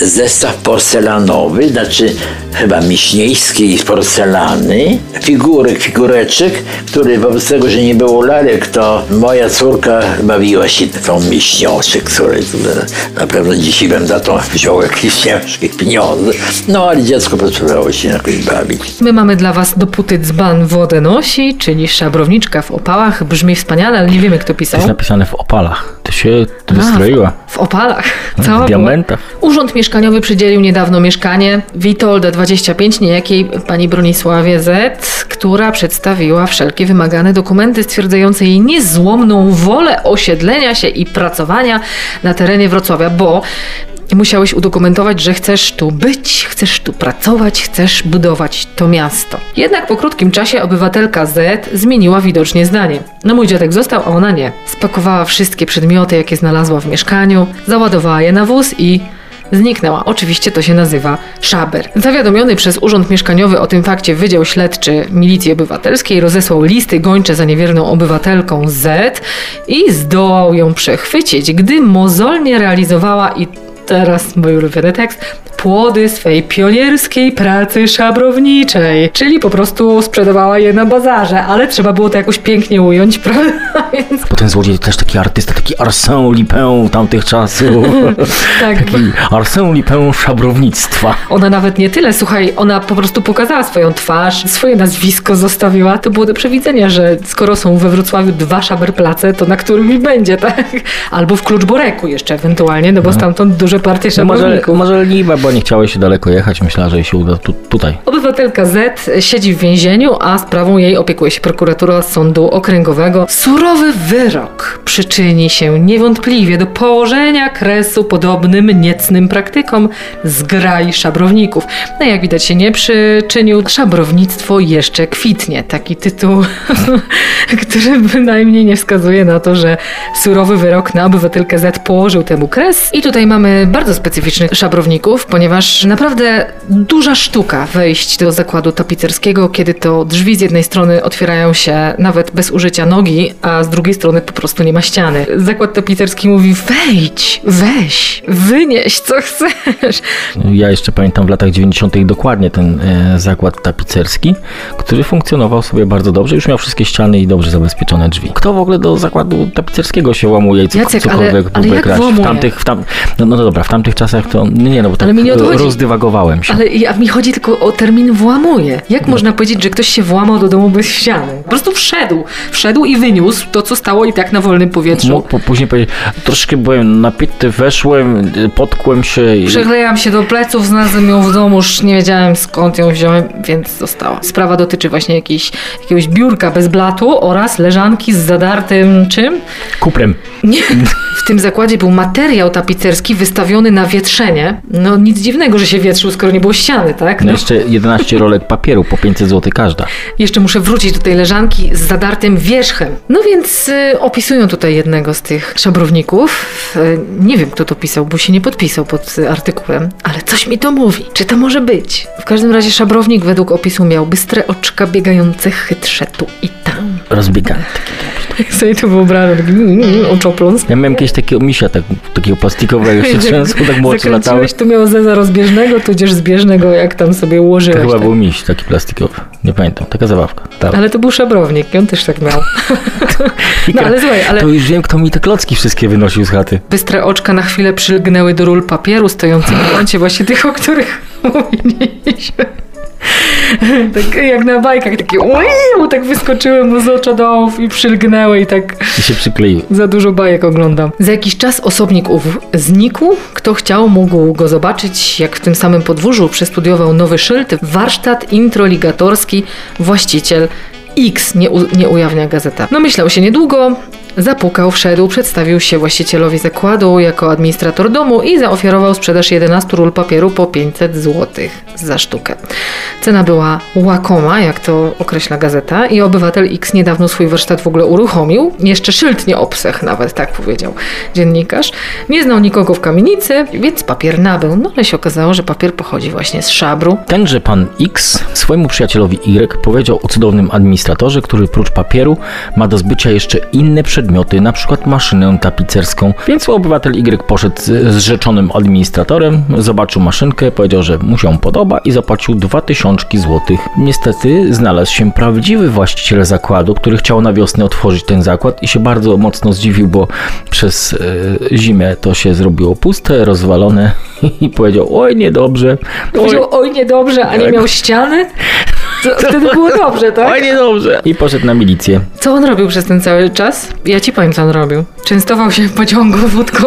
zestaw porcelanowy, znaczy chyba miśniejskiej porcelany, figurek, figureczek, który wobec tego, że nie było lalek, to moja córka bawiła się tą miśnią, czy której na pewno dzisiaj bym za to wziął jakieś ciężkie pieniądze. No ale dziecko potrzebowało się jakoś bawić. My mamy dla was dopóty dzban wodę nosi, czyli szabrowniczka w opałach. Brzmi wspaniale, ale nie wiemy kto To pisał. jest napisane w opalach. To się A, wystroiła. W opalach. W Cała była. diamentach. Urząd Mieszkaniowy przydzielił niedawno mieszkanie Witolda 25 niejakiej pani Bronisławie Z, która przedstawiła wszelkie wymagane dokumenty stwierdzające jej niezłomną wolę osiedlenia się i pracowania na terenie Wrocławia, bo musiałeś udokumentować, że chcesz tu być, chcesz tu pracować, chcesz budować to miasto. Jednak po krótkim czasie obywatelka Z zmieniła widocznie zdanie. No mój dziadek został, a ona nie. Spakowała wszystkie przedmioty, jakie znalazła w mieszkaniu, załadowała je na wóz i Zniknęła. Oczywiście to się nazywa szaber. Zawiadomiony przez Urząd Mieszkaniowy o tym fakcie Wydział Śledczy Milicji Obywatelskiej rozesłał listy gończe za niewierną obywatelką Z i zdołał ją przechwycić, gdy mozolnie realizowała i teraz mój ulubiony tekst płody swej pionierskiej pracy szabrowniczej. Czyli po prostu sprzedawała je na bazarze, ale trzeba było to jakoś pięknie ująć, [LAUGHS] prawda? Więc Bo ten złodziej to też taki artysta, taki Arsène Lupin tamtych czasów. [LAUGHS] tak, taki Arsène Lupin szabrownictwa. Ona nawet nie tyle, słuchaj, ona po prostu pokazała swoją twarz, swoje nazwisko zostawiła. To było do przewidzenia, że skoro są we Wrocławiu dwa szaberplace, to na którym będzie, tak? Albo w Kluczboreku jeszcze ewentualnie, no bo stamtąd No może, szabrowników. może leniwa, bo nie chciałeś się daleko jechać. Myślała, że jej się uda tu, tutaj. Obywatelka Z siedzi w więzieniu, a sprawą jej opiekuje się prokuratura sądu okręgowego. Surowy wyrok przyczyni się niewątpliwie do położenia kresu podobnym niecnym praktykom zgrai szabrowników. No jak widać się nie przyczynił, szabrownictwo jeszcze kwitnie. Taki tytuł, [LAUGHS] który bynajmniej nie wskazuje na to, że surowy wyrok na obywatelkę Z położył temu kres. I tutaj mamy bardzo specyficznych szabrowników, ponieważ naprawdę duża sztuka wejść do zakładu tapicerskiego, kiedy to drzwi z jednej strony otwierają się nawet bez użycia nogi, a z drugiej strony po prostu nie ma ściany. Zakład tapicerski mówi wejdź, weź, wynieś co chcesz. Ja jeszcze pamiętam w latach 90. dokładnie ten e, zakład tapicerski, który funkcjonował sobie bardzo dobrze. Już miał wszystkie ściany i dobrze zabezpieczone drzwi. Kto w ogóle do zakładu tapicerskiego się łamuje i co, Jacek, ale- cokolwiek ale próbuje jak? W tamtych, w tam, no, no dobra, w tamtych czasach to nie, no bo tak nie rozdywagowałem się. Ale ja, mi chodzi tylko o termin włamuje. Jak można powiedzieć, że ktoś się włamał do domu bez ściany? Po prostu wszedł. Wszedł i wyniósł to, co stało i tak na wolnym powietrzu. Mógł po, później powiedzieć, troszkę byłem napity, weszłem, potkłem się i... Przyklejam się do pleców, znalazłem ją w domu, już nie wiedziałem skąd ją wziąłem, więc została. Sprawa dotyczy właśnie jakiejś, jakiegoś biurka bez blatu oraz leżanki z zadartym czym? Kuprem. Nie. [LAUGHS] W tym zakładzie był materiał tapicerski wystawiony na wietrzenie. No nic dziwnego, że się wietrzył, skoro nie było ściany, tak? No No. jeszcze 11 rolek papieru po 500 zł każda. Jeszcze muszę wrócić do tej leżanki z zadartym wierzchem. No więc y, opisują tutaj jednego z tych szabrowników. Y, nie wiem, kto to pisał, bo się nie podpisał pod y, artykułem, ale coś mi to mówi. Czy to może być? W każdym razie szabrownik według opisu miał bystre oczka biegające chytrze tu i tam. Rozbiegany. Jak [LAUGHS] sobie to wyobrażam, taki mm, mm, oczopląs. Ja miałem kiedyś takiego misia, tak, takiego plastikowego, się [LAUGHS] trzęsło, tak latały. Zakręciłeś, to miało zeza rozbieżnego, tudzież zbieżnego, jak tam sobie To ułożyłeś. chyba tak. był miś taki plastikowy. Nie pamiętam. Taka zabawka. Tak. Ale to był szabrownik i on też tak miał. [LAUGHS] no ale słuchaj, ale... To już wiem, kto mi te klocki wszystkie wynosił z chaty. Bystre oczka na chwilę przylgnęły do ról papieru stojących w kącie właśnie tych, o których mówiliśmy. [LAUGHS] Tak jak na bajkach, takie uiu, tak wyskoczyły mu z oczodołów i przylgnęły i tak I się przykleił. za dużo bajek oglądam. Za jakiś czas osobnik ów znikł. Kto chciał, mógł go zobaczyć, jak w tym samym podwórzu przestudiował nowy szyld warsztat introligatorski, właściciel X, nie, u, nie ujawnia gazeta. No myślał się niedługo, zapukał, wszedł, przedstawił się właścicielowi zakładu jako administrator domu i zaoferował sprzedaż 11 ról papieru po 500 zł za sztukę. Cena była łakoma, jak to określa gazeta i obywatel X niedawno swój warsztat w ogóle uruchomił. Jeszcze szyld nie obsechł nawet, tak powiedział dziennikarz. Nie znał nikogo w kamienicy, więc papier nabył. No ale się okazało, że papier pochodzi właśnie z szabru. Tenże pan X swojemu przyjacielowi Y powiedział o cudownym administratorze, który prócz papieru ma do zbycia jeszcze inne przedmioty przykład maszynę tapicerską. Więc obywatel Y poszedł z z rzeczonym administratorem, zobaczył maszynkę, powiedział, że mu się podoba i zapłacił 2000 złotych. Niestety znalazł się prawdziwy właściciel zakładu, który chciał na wiosnę otworzyć ten zakład i się bardzo mocno zdziwił, bo przez e, zimę to się zrobiło puste, rozwalone [LAUGHS] i powiedział, oj niedobrze, oj, Powiedział, oj niedobrze, a nie Tak. miał ściany? To, wtedy było dobrze, tak? oj niedobrze. I poszedł na milicję. Co on robił przez ten cały czas? Ja ci powiem, co on robił. Częstował się w pociągu wódką,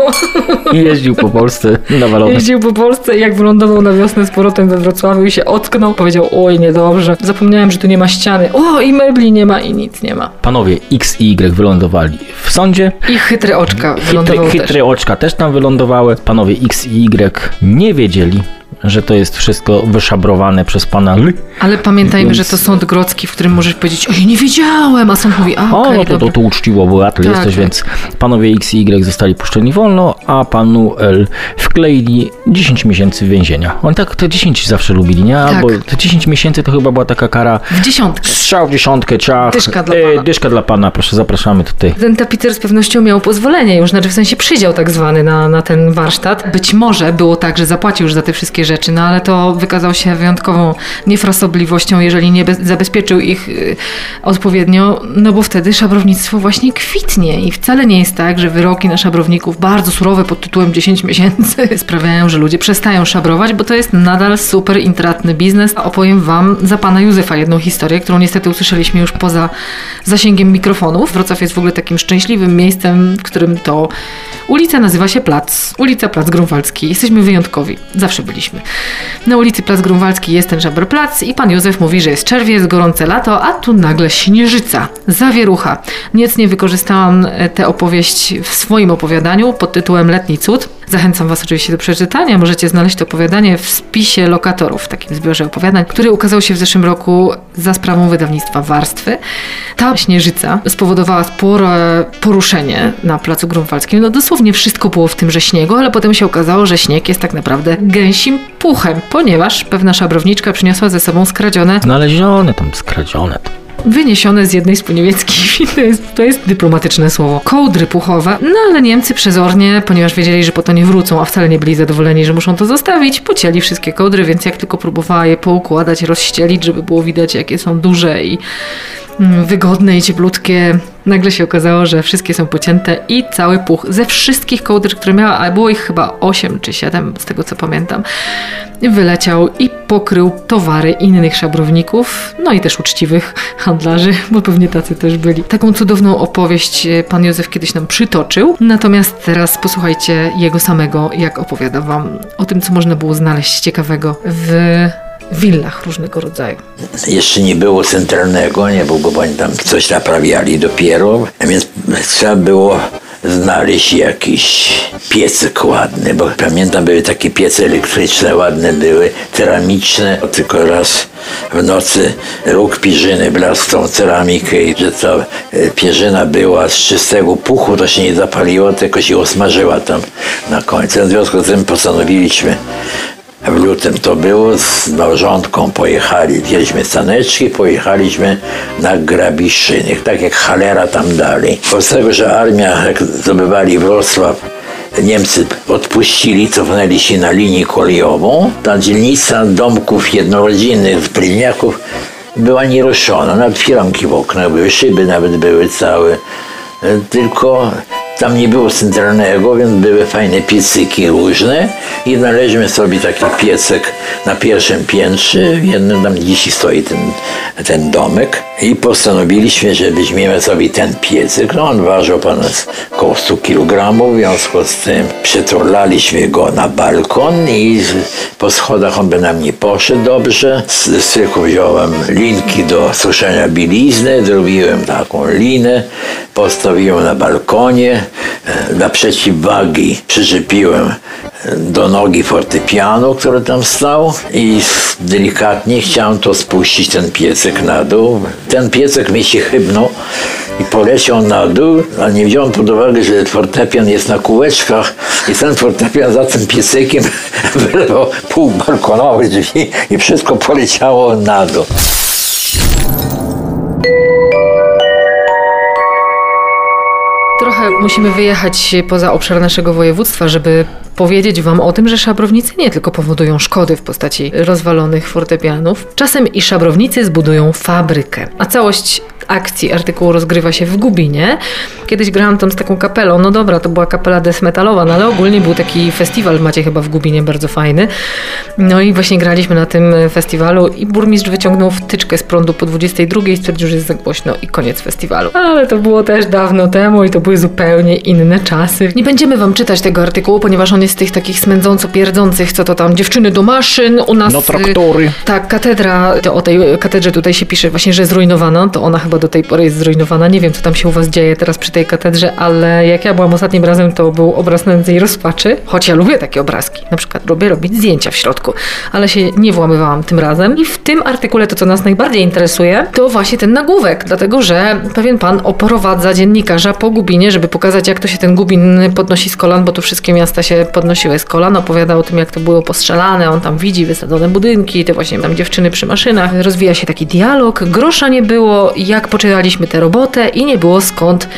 I jeździł po Polsce nawalony. jeździł po Polsce i jak wylądował na wiosnę z powrotem we Wrocławiu i się ocknął, powiedział, oj niedobrze, zapomniałem, że tu nie ma ściany. O, i mebli nie ma i nic nie ma. Panowie X i Y wylądowali w sądzie. I chytre oczka wylądował Chytre, też. chytre oczka też tam wylądowały. Panowie X i Y nie wiedzieli, że to jest wszystko wyszabrowane przez pana L. Ale pamiętajmy, że to sąd grodzki, w którym możesz powiedzieć, oj, nie wiedziałem, a sąd mówi, a O, okej, no to, to, to uczciwo obywatel Tak, jesteś, tak. więc panowie X i Y zostali puszczeni wolno, a panu L wkleili 10 miesięcy więzienia. On tak te 10 zawsze lubili, nie? Tak. Bo te 10 miesięcy to chyba była taka kara W dziesiątkę. strzał w dziesiątkę, ciach. Dyszka dla E, pana. dyszka dla pana, proszę, zapraszamy tutaj. Ten tapicer z pewnością miał pozwolenie już, znaczy w sensie przydział tak zwany na, na ten warsztat. Być może było tak, że zapłacił już za te wszystkie rzeczy, no ale to wykazał się wyjątkową niefrasobliwością, jeżeli nie bez, zabezpieczył ich y, odpowiednio, no bo wtedy szabrownictwo właśnie kwitnie i wcale nie jest tak, że wyroki na szabrowników bardzo surowe pod tytułem 10 miesięcy [LAUGHS] sprawiają, że ludzie przestają szabrować, bo to jest nadal super intratny biznes. Opowiem wam za pana Józefa jedną historię, którą niestety usłyszeliśmy już poza zasięgiem mikrofonów. Wrocław jest w ogóle takim szczęśliwym miejscem, w którym to ulica nazywa się Plac. Ulica Plac Grunwaldzki. Jesteśmy wyjątkowi. Zawsze byliśmy. Na ulicy Plac Grunwaldzki jest ten Szaberplac i pan Józef mówi, że jest czerwiec, gorące lato, a tu nagle śnieżyca, zawierucha. Nic nie wykorzystałam e, tę opowieść w swoim opowiadaniu pod tytułem Letni Cud. Zachęcam Was oczywiście do przeczytania. Możecie znaleźć to opowiadanie w spisie lokatorów, w takim zbiorze opowiadań, który ukazał się w zeszłym roku za sprawą wydawnictwa Warstwy. Ta śnieżyca spowodowała spore poruszenie na Placu Grunwaldzkim. No dosłownie wszystko było w tym, że śniegu, ale potem się okazało, że śnieg jest tak naprawdę gęsim puchem, ponieważ pewna szabrowniczka przyniosła ze sobą skradzione Znalezione tam, skradzione tam. wyniesione z jednej z ponienieckich wsi. To jest, to jest dyplomatyczne słowo. Kołdry puchowe. No ale Niemcy przezornie, ponieważ wiedzieli, że po to nie wrócą, a wcale nie byli zadowoleni, że muszą to zostawić, pocięli wszystkie kołdry, więc jak tylko próbowała je poukładać, rozścielić, żeby było widać, jakie są duże i wygodne i cieplutkie. Nagle się okazało, że wszystkie są pocięte i cały puch ze wszystkich kołdr, które miała, a było ich chyba 8 czy 7, z tego co pamiętam, wyleciał i pokrył towary innych szabrowników, no i też uczciwych handlarzy, [LAUGHS] bo pewnie tacy też byli. Taką cudowną opowieść e, pan Józef kiedyś nam przytoczył, natomiast teraz posłuchajcie jego samego, jak opowiada wam o tym, co można było znaleźć ciekawego w willach różnego rodzaju. Jeszcze nie było centralnego, nie było, bo oni tam coś naprawiali dopiero, więc trzeba było znaleźć jakiś piecyk ładny, bo pamiętam były takie piece elektryczne, ładne były, ceramiczne, tylko raz w nocy róg pierzyny blasł tą ceramikę i że ta e, pierzyna była z czystego puchu, to się nie zapaliło, tylko się osmażyła tam na końcu. W związku z tym postanowiliśmy w lutym to było, z małżonką pojechali, wzięliśmy saneczki, pojechaliśmy na Grabiszyny, tak jak cholera tam. Bo z tego, że armia, jak zdobywali Wrocław, Niemcy odpuścili, cofnęli się na linię kolejową. Ta dzielnica domków jednorodzinnych, z Prylniaków była nieruszona. Nawet firanki w oknach były, szyby nawet były całe. E, Tylko tam nie było centralnego, więc były fajne piecyki różne i znaleźliśmy sobie taki piecek na pierwszym piętrze, w jednym tam dziś stoi ten, ten domek i postanowiliśmy, że weźmiemy sobie ten piecyk. No on ważył ponad około 100 kg, w związku z tym przeturlaliśmy go na balkon i po schodach on by nam nie poszedł dobrze. Z strychu wziąłem linki do suszenia bielizny, zrobiłem taką linę, postawiłem na balkonie, e, na przeciwwagi przyczepiłem e, do nogi fortepianu, który tam stał i delikatnie chciałem to spuścić, ten piecyk na dół. Ten piecyk mi się chybnął i poleciał na dół, a nie wziąłem pod uwagę, że fortepian jest na kółeczkach i ten fortepian za tym piecykiem [LAUGHS] wylewał pół balkonowe drzwi i wszystko poleciało na dół. Musimy wyjechać poza obszar naszego województwa, żeby powiedzieć Wam o tym, że szabrownicy nie tylko powodują szkody w postaci rozwalonych fortepianów, czasem i szabrownicy zbudują fabrykę. A całość akcji artykułu rozgrywa się w Gubinie. Kiedyś grałam tam z taką kapelą, no dobra, to była kapela death metalowa, no ale ogólnie był taki festiwal, macie chyba w Gubinie bardzo fajny. No i właśnie graliśmy na tym festiwalu i burmistrz wyciągnął wtyczkę z prądu po 22 i stwierdził, że jest za głośno i koniec festiwalu. Ale to było też dawno temu i to były zupełnie inne czasy. Nie będziemy wam czytać tego artykułu, ponieważ on jest z tych takich smędząco pierdzących, co to tam, dziewczyny do maszyn, u nas... No traktory. Tak, katedra, to o tej katedrze tutaj się pisze właśnie, że zrujnowana, to ona chyba do tej pory jest zrujnowana. Nie wiem, co tam się u was dzieje teraz przy tej katedrze, ale jak ja byłam ostatnim razem, to był obraz nędzy i rozpaczy, choć ja lubię takie obrazki. Na przykład lubię robić zdjęcia w środku, ale się nie włamywałam tym razem. I w tym artykule to, co nas najbardziej interesuje, to właśnie ten nagłówek, dlatego że pewien pan oprowadza dziennikarza po Gubinie, żeby pokazać, jak to się ten Gubin podnosi z kolan, bo tu wszystkie miasta się podnosiły z kolan. Opowiada o tym, jak to było postrzelane, on tam widzi wysadzone budynki, te właśnie tam dziewczyny przy maszynach. Rozwija się taki dialog. Grosza nie było, jak poczynaliśmy tę robotę i nie było skąd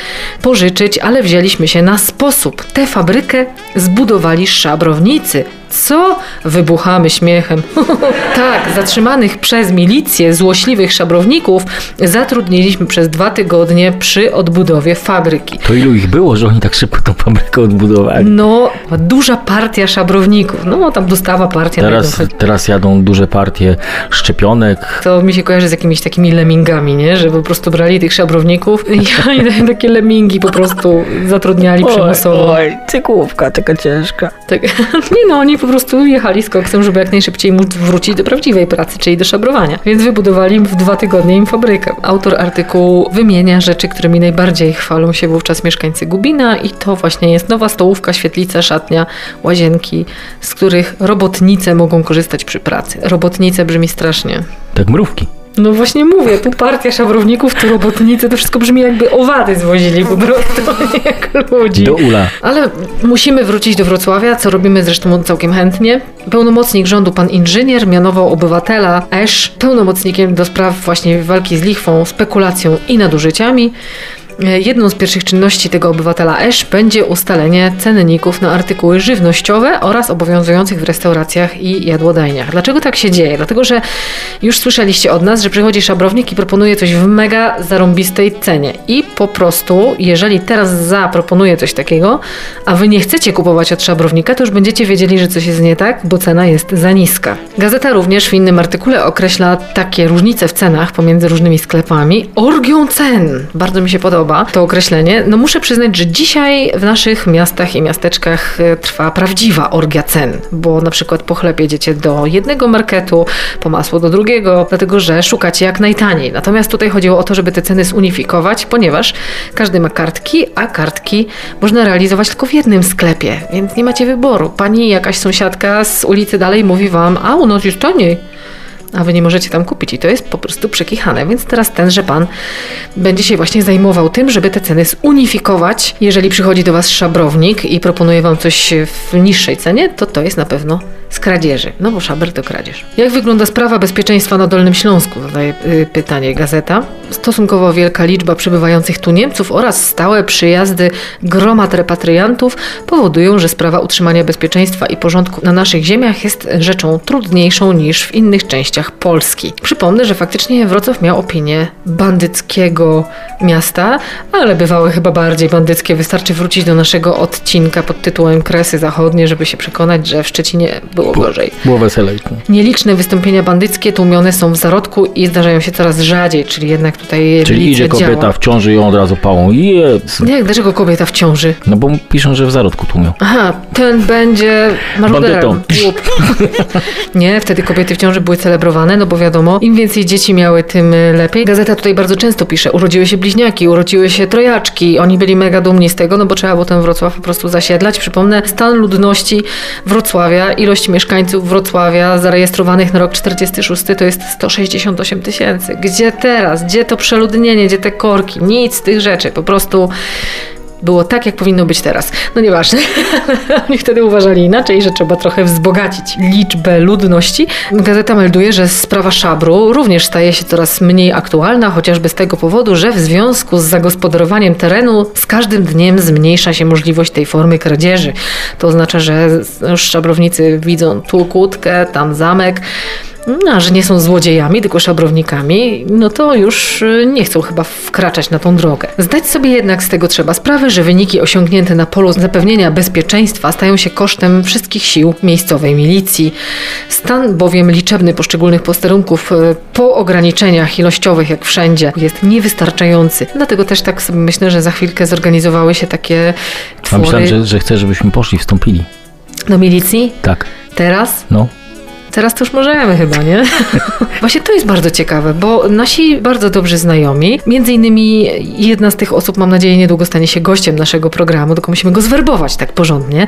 pożyczyć, ale wzięliśmy się na sposób. Tę fabrykę zbudowali szabrownicy. Co? Wybuchamy śmiechem. [LAUGHS] tak, zatrzymanych przez milicję złośliwych szabrowników zatrudniliśmy przez dwa tygodnie przy odbudowie fabryki. To ilu ich było, że oni tak szybko tą fabrykę odbudowali? No, duża partia szabrowników. No, tam dostawa partia. Teraz, teraz jadą duże partie szczepionek. To mi się kojarzy z jakimiś takimi lemmingami, nie? Że po prostu brali tych szabrowników i [LAUGHS] oni takie lemmingi po prostu zatrudniali przymusowo. Oj, cykłówka taka ciężka. Tak. [LAUGHS] Nie no, oni po prostu jechali z koksem, żeby jak najszybciej móc wrócić do prawdziwej pracy, czyli do szabrowania. Więc wybudowali w dwa tygodnie im fabrykę. Autor artykułu wymienia rzeczy, którymi najbardziej chwalą się wówczas mieszkańcy Gubina i to właśnie jest nowa stołówka, świetlica, szatnia, łazienki, z których robotnice mogą korzystać przy pracy. Robotnice brzmi strasznie. Tak mrówki. No właśnie mówię, tu partia szabrowników, tu robotnicy, to wszystko brzmi jakby owady zwozili po prostu, [LAUGHS] jak ludzi. Do ula. Ale musimy wrócić do Wrocławia, co robimy zresztą całkiem chętnie. Pełnomocnik rządu, pan inżynier, mianował obywatela Esz pełnomocnikiem do spraw właśnie walki z lichwą, spekulacją i nadużyciami. Jedną z pierwszych czynności tego obywatela Esz będzie ustalenie cenników na artykuły żywnościowe oraz obowiązujących w restauracjach i jadłodajniach. Dlaczego tak się dzieje? Dlatego, że już słyszeliście od nas, że przychodzi szabrownik i proponuje coś w mega zarąbistej cenie. I po prostu, jeżeli teraz zaproponuje coś takiego, a wy nie chcecie kupować od szabrownika, to już będziecie wiedzieli, że coś jest nie tak, bo cena jest za niska. Gazeta również w innym artykule określa takie różnice w cenach pomiędzy różnymi sklepami orgią cen. Bardzo mi się podoba to określenie. No muszę przyznać, że dzisiaj w naszych miastach i miasteczkach e, trwa prawdziwa orgia cen, bo na przykład po chleb jedziecie do jednego marketu, po masło do drugiego, dlatego że szukacie jak najtaniej. Natomiast tutaj chodziło o to, żeby te ceny zunifikować, ponieważ każdy ma kartki, a kartki można realizować tylko w jednym sklepie, więc nie macie wyboru. Pani jakaś sąsiadka z ulicy dalej mówi wam, a u nas jest taniej a wy nie możecie tam kupić i to jest po prostu przekichane. Więc teraz tenże pan będzie się właśnie zajmował tym, żeby te ceny zunifikować. Jeżeli przychodzi do was szabrownik i proponuje wam coś w niższej cenie, to to jest na pewno z kradzieży. No bo szaber to kradzież. Jak wygląda sprawa bezpieczeństwa na Dolnym Śląsku? Zadaje y, pytanie gazeta. Stosunkowo wielka liczba przybywających tu Niemców oraz stałe przyjazdy gromad repatriantów powodują, że sprawa utrzymania bezpieczeństwa i porządku na naszych ziemiach jest rzeczą trudniejszą niż w innych częściach Polski. Przypomnę, że faktycznie Wrocław miał opinię bandyckiego miasta, ale bywały chyba bardziej bandyckie. Wystarczy wrócić do naszego odcinka pod tytułem Kresy Zachodnie, żeby się przekonać, że w Szczecinie było gorzej. Było weselej. Nieliczne wystąpienia bandyckie tłumione są w zarodku i zdarzają się coraz rzadziej, czyli jednak tutaj Czyli idzie kobieta działa. w ciąży i ją od razu pałą. Jezu. Nie, dlaczego kobieta w ciąży? No bo piszą, że w zarodku tłumią. Aha, ten będzie maruderem. [LAUGHS] Nie, wtedy kobiety w ciąży były celebrowane, no bo wiadomo, im więcej dzieci miały, tym y, lepiej. Gazeta tutaj bardzo często pisze, urodziły się bliźniaki, urodziły się trojaczki. Oni byli mega dumni z tego, no bo trzeba było ten Wrocław po prostu zasiedlać. Przypomnę, stan ludności Wrocławia, ilość mieszkańców Wrocławia zarejestrowanych na rok 46 to jest 168 tysięcy. Gdzie teraz? Gdzie to przeludnienie? Gdzie te korki? Nic z tych rzeczy. Po prostu było tak, jak powinno być teraz. No nieważne. [LAUGHS] Oni wtedy uważali inaczej, że trzeba trochę wzbogacić liczbę ludności. Gazeta melduje, że sprawa szabru również staje się coraz mniej aktualna, chociażby z tego powodu, że w związku z zagospodarowaniem terenu z każdym dniem zmniejsza się możliwość tej formy kradzieży. To oznacza, że szabrownicy widzą tu kłódkę, tam zamek, no, a że nie są złodziejami, tylko szabrownikami, no to już y, nie chcą chyba wkraczać na tą drogę. Zdać sobie jednak z tego trzeba sprawę, że wyniki osiągnięte na polu zapewnienia bezpieczeństwa stają się kosztem wszystkich sił miejscowej milicji. Stan bowiem liczebny poszczególnych posterunków y, po ograniczeniach ilościowych, jak wszędzie, jest niewystarczający. Dlatego też tak sobie myślę, że za chwilkę zorganizowały się takie A twory myślałem, że, że chcę, żebyśmy poszli, wstąpili. do milicji. Tak. Teraz No. Teraz to już możemy chyba, nie? [LAUGHS] Właśnie to jest bardzo ciekawe, bo nasi bardzo dobrzy znajomi, między innymi jedna z tych osób, mam nadzieję, niedługo stanie się gościem naszego programu, tylko musimy go zwerbować tak porządnie.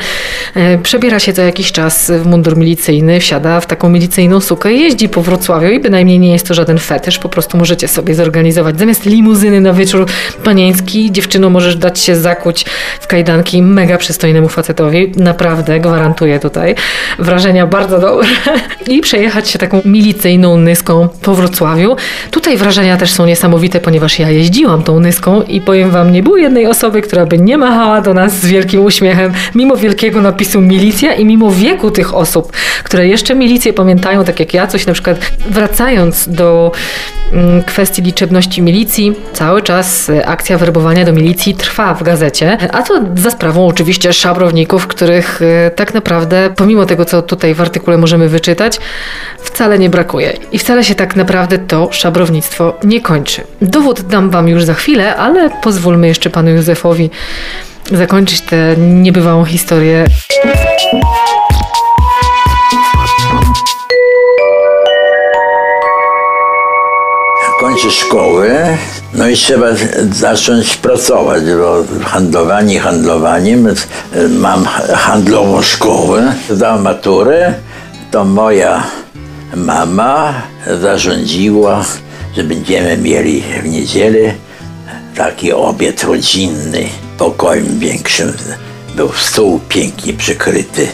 E, Przebiera się co jakiś czas w mundur milicyjny, wsiada w taką milicyjną sukę jeździ po Wrocławiu i bynajmniej nie jest to żaden fetysz, po prostu możecie sobie zorganizować. Zamiast limuzyny na wieczór panieński, dziewczyno możesz dać się zakuć w kajdanki mega przystojnemu facetowi. Naprawdę, gwarantuję tutaj. Wrażenia bardzo dobre. I przejechać się taką milicyjną nyską po Wrocławiu. Tutaj wrażenia też są niesamowite, ponieważ ja jeździłam tą nyską i powiem wam, nie było jednej osoby, która by nie machała do nas z wielkim uśmiechem, mimo wielkiego napisu milicja i mimo wieku tych osób, które jeszcze milicję pamiętają, tak jak ja, coś na przykład wracając do mm, kwestii liczebności milicji, cały czas e, akcja werbowania do milicji trwa w gazecie, a to za sprawą oczywiście szabrowników, których e, tak naprawdę, pomimo tego, co tutaj w artykule możemy wyczytać, wcale nie brakuje. I wcale się tak naprawdę to szabrownictwo nie kończy. Dowód dam wam już za chwilę, ale pozwólmy jeszcze panu Józefowi zakończyć tę niebywałą historię. kończę szkołę, no i trzeba zacząć pracować, bo handlowanie handlowaniem. Mam handlową szkołę, zdałem maturę, to moja mama zarządziła, że będziemy mieli w niedzielę taki obiad rodzinny, pokojem większym. Był stół pięknie przykryty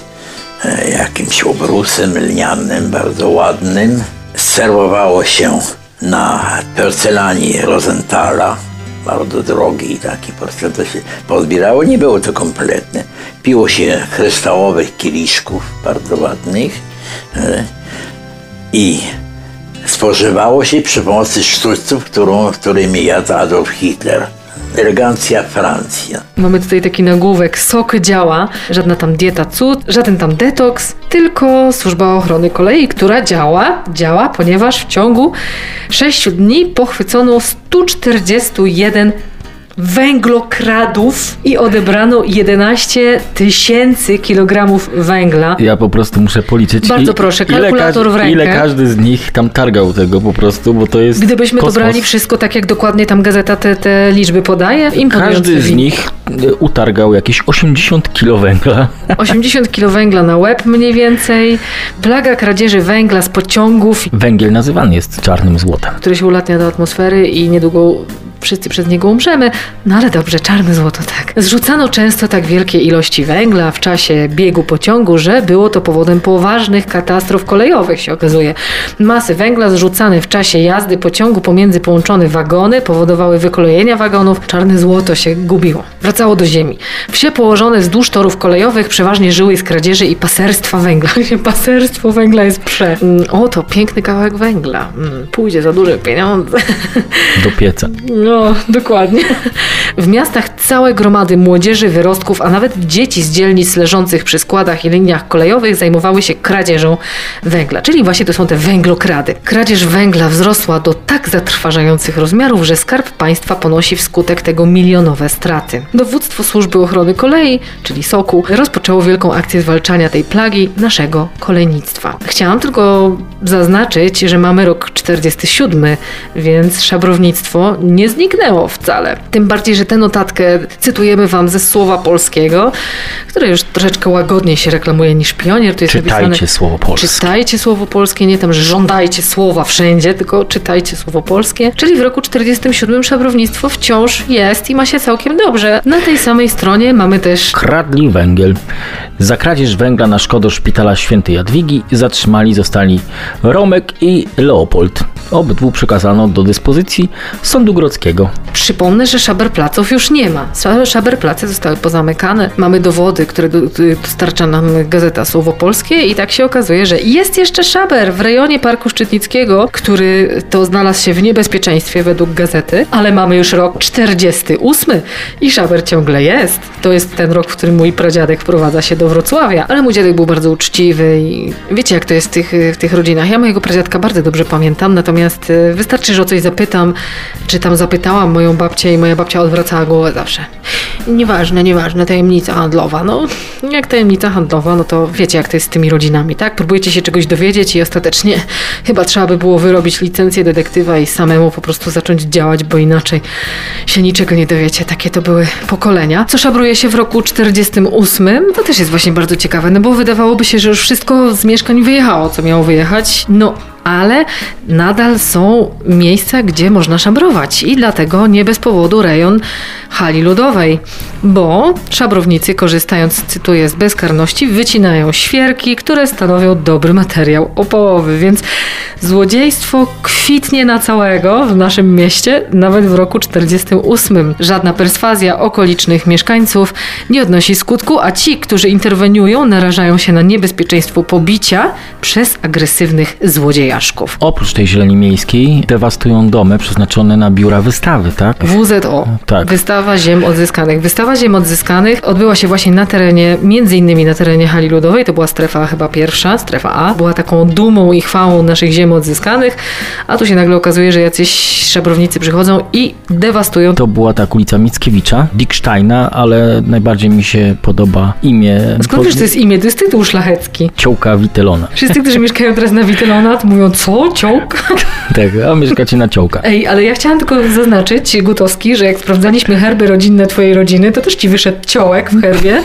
e, jakimś obrusem lnianym, bardzo ładnym. Serwowało się na porcelanie Rosenthala, bardzo drogi taki porcelan, to się pozbierało, nie było to kompletne. Piło się kryształowych kieliszków, bardzo ładnych i spożywało się przy pomocy sztućców, którą, którymi jadł Adolf Hitler. Elegancja Francja. Mamy tutaj taki nagłówek SOK działa, żadna tam dieta cud, żaden tam detoks, tylko służba ochrony kolei, która działa, działa, ponieważ w ciągu 6 dni pochwycono 141 węglokradów i odebrano 11 tysięcy kilogramów węgla. Ja po prostu muszę policzyć. Bardzo proszę, kalkulator ile w rękę. Ile każdy z nich tam targał tego po prostu, bo to jest Gdybyśmy kosmos. to brali wszystko tak, jak dokładnie tam gazeta te, te liczby podaje, Każdy z nich e, utargał jakieś 80 kilo węgla. [LAUGHS] 80 kg węgla na łeb mniej więcej, plaga kradzieży węgla z pociągów, Węgiel nazywany jest czarnym złotem. który się ulatnia do atmosfery i niedługo wszyscy przez niego umrzemy. No ale dobrze, czarne złoto tak. Zrzucano często tak wielkie ilości węgla w czasie biegu pociągu, że było to powodem poważnych katastrof kolejowych, się okazuje. Masy węgla zrzucane w czasie jazdy pociągu pomiędzy połączone wagony powodowały wykolejenia wagonów. Czarne złoto się gubiło. Wracało do ziemi. Wsie położone wzdłuż torów kolejowych przeważnie żyły z kradzieży i paserstwa węgla. [LAUGHS] Paserstwo węgla jest prze. Mm, O, to piękny kawałek węgla. Mm, Pójdzie za duże pieniądze. Do pieca. No, [LAUGHS] dokładnie. W miastach całe gromady młodzieży, wyrostków, a nawet dzieci z dzielnic leżących przy składach i liniach kolejowych zajmowały się kradzieżą węgla. Czyli właśnie to są te węglokrady. Kradzież węgla wzrosła do tak zatrważających rozmiarów, że skarb państwa ponosi wskutek tego milionowe straty. Dowództwo Służby Ochrony Kolei, czyli SOKU, rozpoczęło wielką akcję zwalczania tej plagi naszego kolejnictwa. Chciałam tylko zaznaczyć, że mamy rok 47, więc szabrownictwo nie zniknęło wcale. Tym bardziej, że tę notatkę cytujemy wam ze słowa polskiego, które już troszeczkę łagodniej się reklamuje niż pionier. Tu jest Czytajcie napisane, słowo polskie. Czytajcie słowo polskie, nie tam, że żądajcie słowa wszędzie, tylko czytajcie słowo polskie. Czyli w roku 47 szabrownictwo wciąż jest i ma się całkiem dobrze. Na tej samej stronie mamy też Kradli węgiel. Za kradzież węgla na szkodę szpitala świętej Jadwigi zatrzymali zostali Romek i Leopold. Obydwu przekazano do dyspozycji Sądu Grodzkiego. Przypomnę, że szaberplaców już nie ma. Sza- Szaberplace zostały pozamykane. Mamy dowody, które do- dostarcza nam Gazeta Słowo Polskie i tak się okazuje, że jest jeszcze szaber w rejonie Parku Szczytnickiego, który to znalazł się w niebezpieczeństwie według gazety, ale mamy już rok 48 i szaber ciągle jest. To jest ten rok, w którym mój pradziadek wprowadza się do Wrocławia, ale mój dziadek był bardzo uczciwy i wiecie jak to jest w tych, w tych rodzinach. Ja mojego pradziadka bardzo dobrze pamiętam, natomiast e, wystarczy, że o coś zapytam, czy tam zapytałam moją babcię i moja babcia odwracała głowę zawsze. Nieważne, nieważne, tajemnica handlowa. No, jak tajemnica handlowa, no to wiecie, jak to jest z tymi rodzinami, tak? Próbujecie się czegoś dowiedzieć i ostatecznie chyba trzeba by było wyrobić licencję detektywa i samemu po prostu zacząć działać, bo inaczej się niczego nie dowiecie. Takie to były pokolenia. Co szabruje się w roku 48, to też jest właśnie bardzo ciekawe, no bo wydawałoby się, że już wszystko z mieszkań wyjechało, co miało wyjechać. No, ale nadal są miejsca, gdzie można szabrować. I dlatego nie bez powodu rejon hali ludowej, bo szabrownicy korzystając, cytuję, z bezkarności wycinają świerki, które stanowią dobry materiał opałowy, więc złodziejstwo kwitnie na całego w naszym mieście, nawet w roku 48. Żadna perswazja okolicznych mieszkańców nie odnosi skutku, a ci, którzy interweniują, narażają się na niebezpieczeństwo pobicia przez agresywnych złodziejaszków. Oprócz tej zieleni miejskiej dewastują domy przeznaczone na biura wystawy, tak? WZO. Tak. Wystawa Ziem Odzyskanych. Wystawa Ziem Odzyskanych odbyła się właśnie na terenie, między innymi na terenie hali ludowej. To była strefa chyba pierwsza, strefa A. Była taką dumą i chwałą naszych ziem odzyskanych, a tu się nagle okazuje, że jacyś szabrownicy przychodzą i dewastują To była tak ulica Mickiewicza, Dicksteina, ale najbardziej mi się podoba imię Skąd wiesz, to jest imię? To jest tytuł szlachecki. Ciołka Witelona. Wszyscy, którzy mieszkają teraz na Witelonat mówią, co? Ciołk? Tak, a mieszkacie na Ciołka. Ej, ale ja chciałam tylko zaznaczyć, Gutowski, że jak sprawdzaliśmy herby rodzinne twojej rodziny, to też ci wyszedł ciołek w herbie,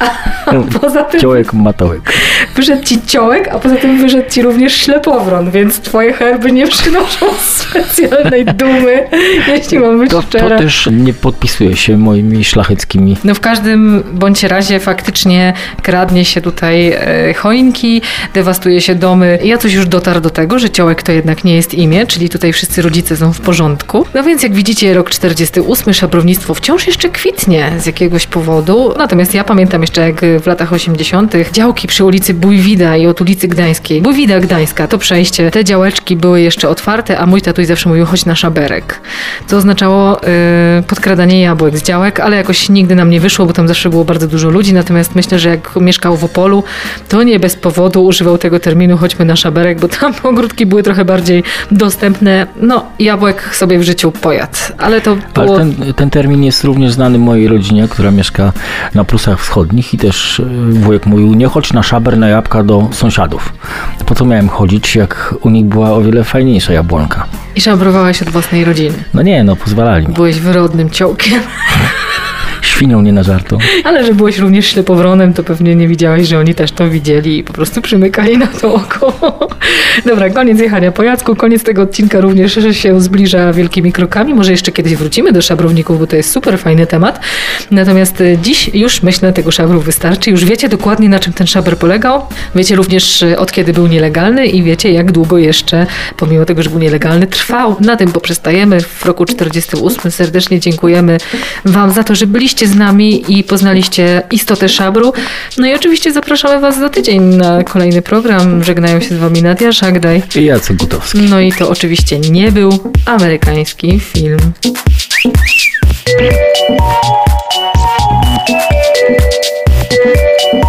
a poza tym Ciołek Matołek. wyszedł ci ciołek, a poza tym wyszedł ci również ślepowron, więc twoje herby nie przynoszą [LAUGHS] specjalnej dumy, jeśli mam być To, to szczera. też nie podpisuje się moimi szlacheckimi. No w każdym bądź razie faktycznie kradnie się tutaj e, choinki, dewastuje się domy. Ja coś już dotarł do tego, że ciołek to jednak nie jest imię, czyli tutaj wszyscy rodzice są w porządku. No więc jak widzicie rok 48 szabrownictwo wciąż jeszcze kwitnie z jakiegoś powodu. Natomiast ja pamiętam jeszcze jak w latach 80. działki przy ulicy Bójwida i od ulicy Gdańskiej. Bójwida Gdańska, to przejście. Te działeczki były jeszcze otwarte, a mój tatuś zawsze mówił chodź na szaberek. Co oznaczało y, podkradanie jabłek z działek, ale jakoś nigdy nam nie wyszło, bo tam zawsze było bardzo dużo ludzi. Natomiast myślę, że jak mieszkał w Opolu, to nie bez powodu używał tego terminu chodźmy na szaberek, bo tam [LAUGHS] ogródki były trochę bardziej dostępne. No, jabłek sobie w życiu pojadł, ale to było... Ale ten, ten termin jest również znany mojej rodzinie, która mieszka na Prusach Wschodnich i też y, wujek mówił, nie chodź na szaber na jabłka do sąsiadów. Po co miałem chodzić, jak u nich była o wiele fajniejsza jabłonka? I szabrowałeś od własnej rodziny. No nie, no pozwalali mi. Byłeś wyrodnym ciołkiem. [LAUGHS] Świnią nie na żartu. Ale że byłeś również ślepowronem, to pewnie nie widziałeś, że oni też to widzieli i po prostu przymykali na to oko. Dobra, koniec jechania po Jacku. Koniec tego odcinka również się zbliża wielkimi krokami. Może jeszcze kiedyś wrócimy do szabrowników, bo to jest super fajny temat. Natomiast e, dziś już myślę, tego szabru wystarczy. Już wiecie dokładnie, na czym ten szaber polegał. Wiecie również, e, od kiedy był nielegalny i wiecie, jak długo jeszcze, pomimo tego, że był nielegalny, trwał. Na tym poprzestajemy w roku 48. Serdecznie dziękujemy Wam za to, że byliście byliście z nami i poznaliście istotę szabru. No i oczywiście zapraszamy Was za tydzień na kolejny program. Żegnają się z Wami Nadia Szagdaj i Jacek Gutowski. No i to oczywiście nie był amerykański film. Thank you.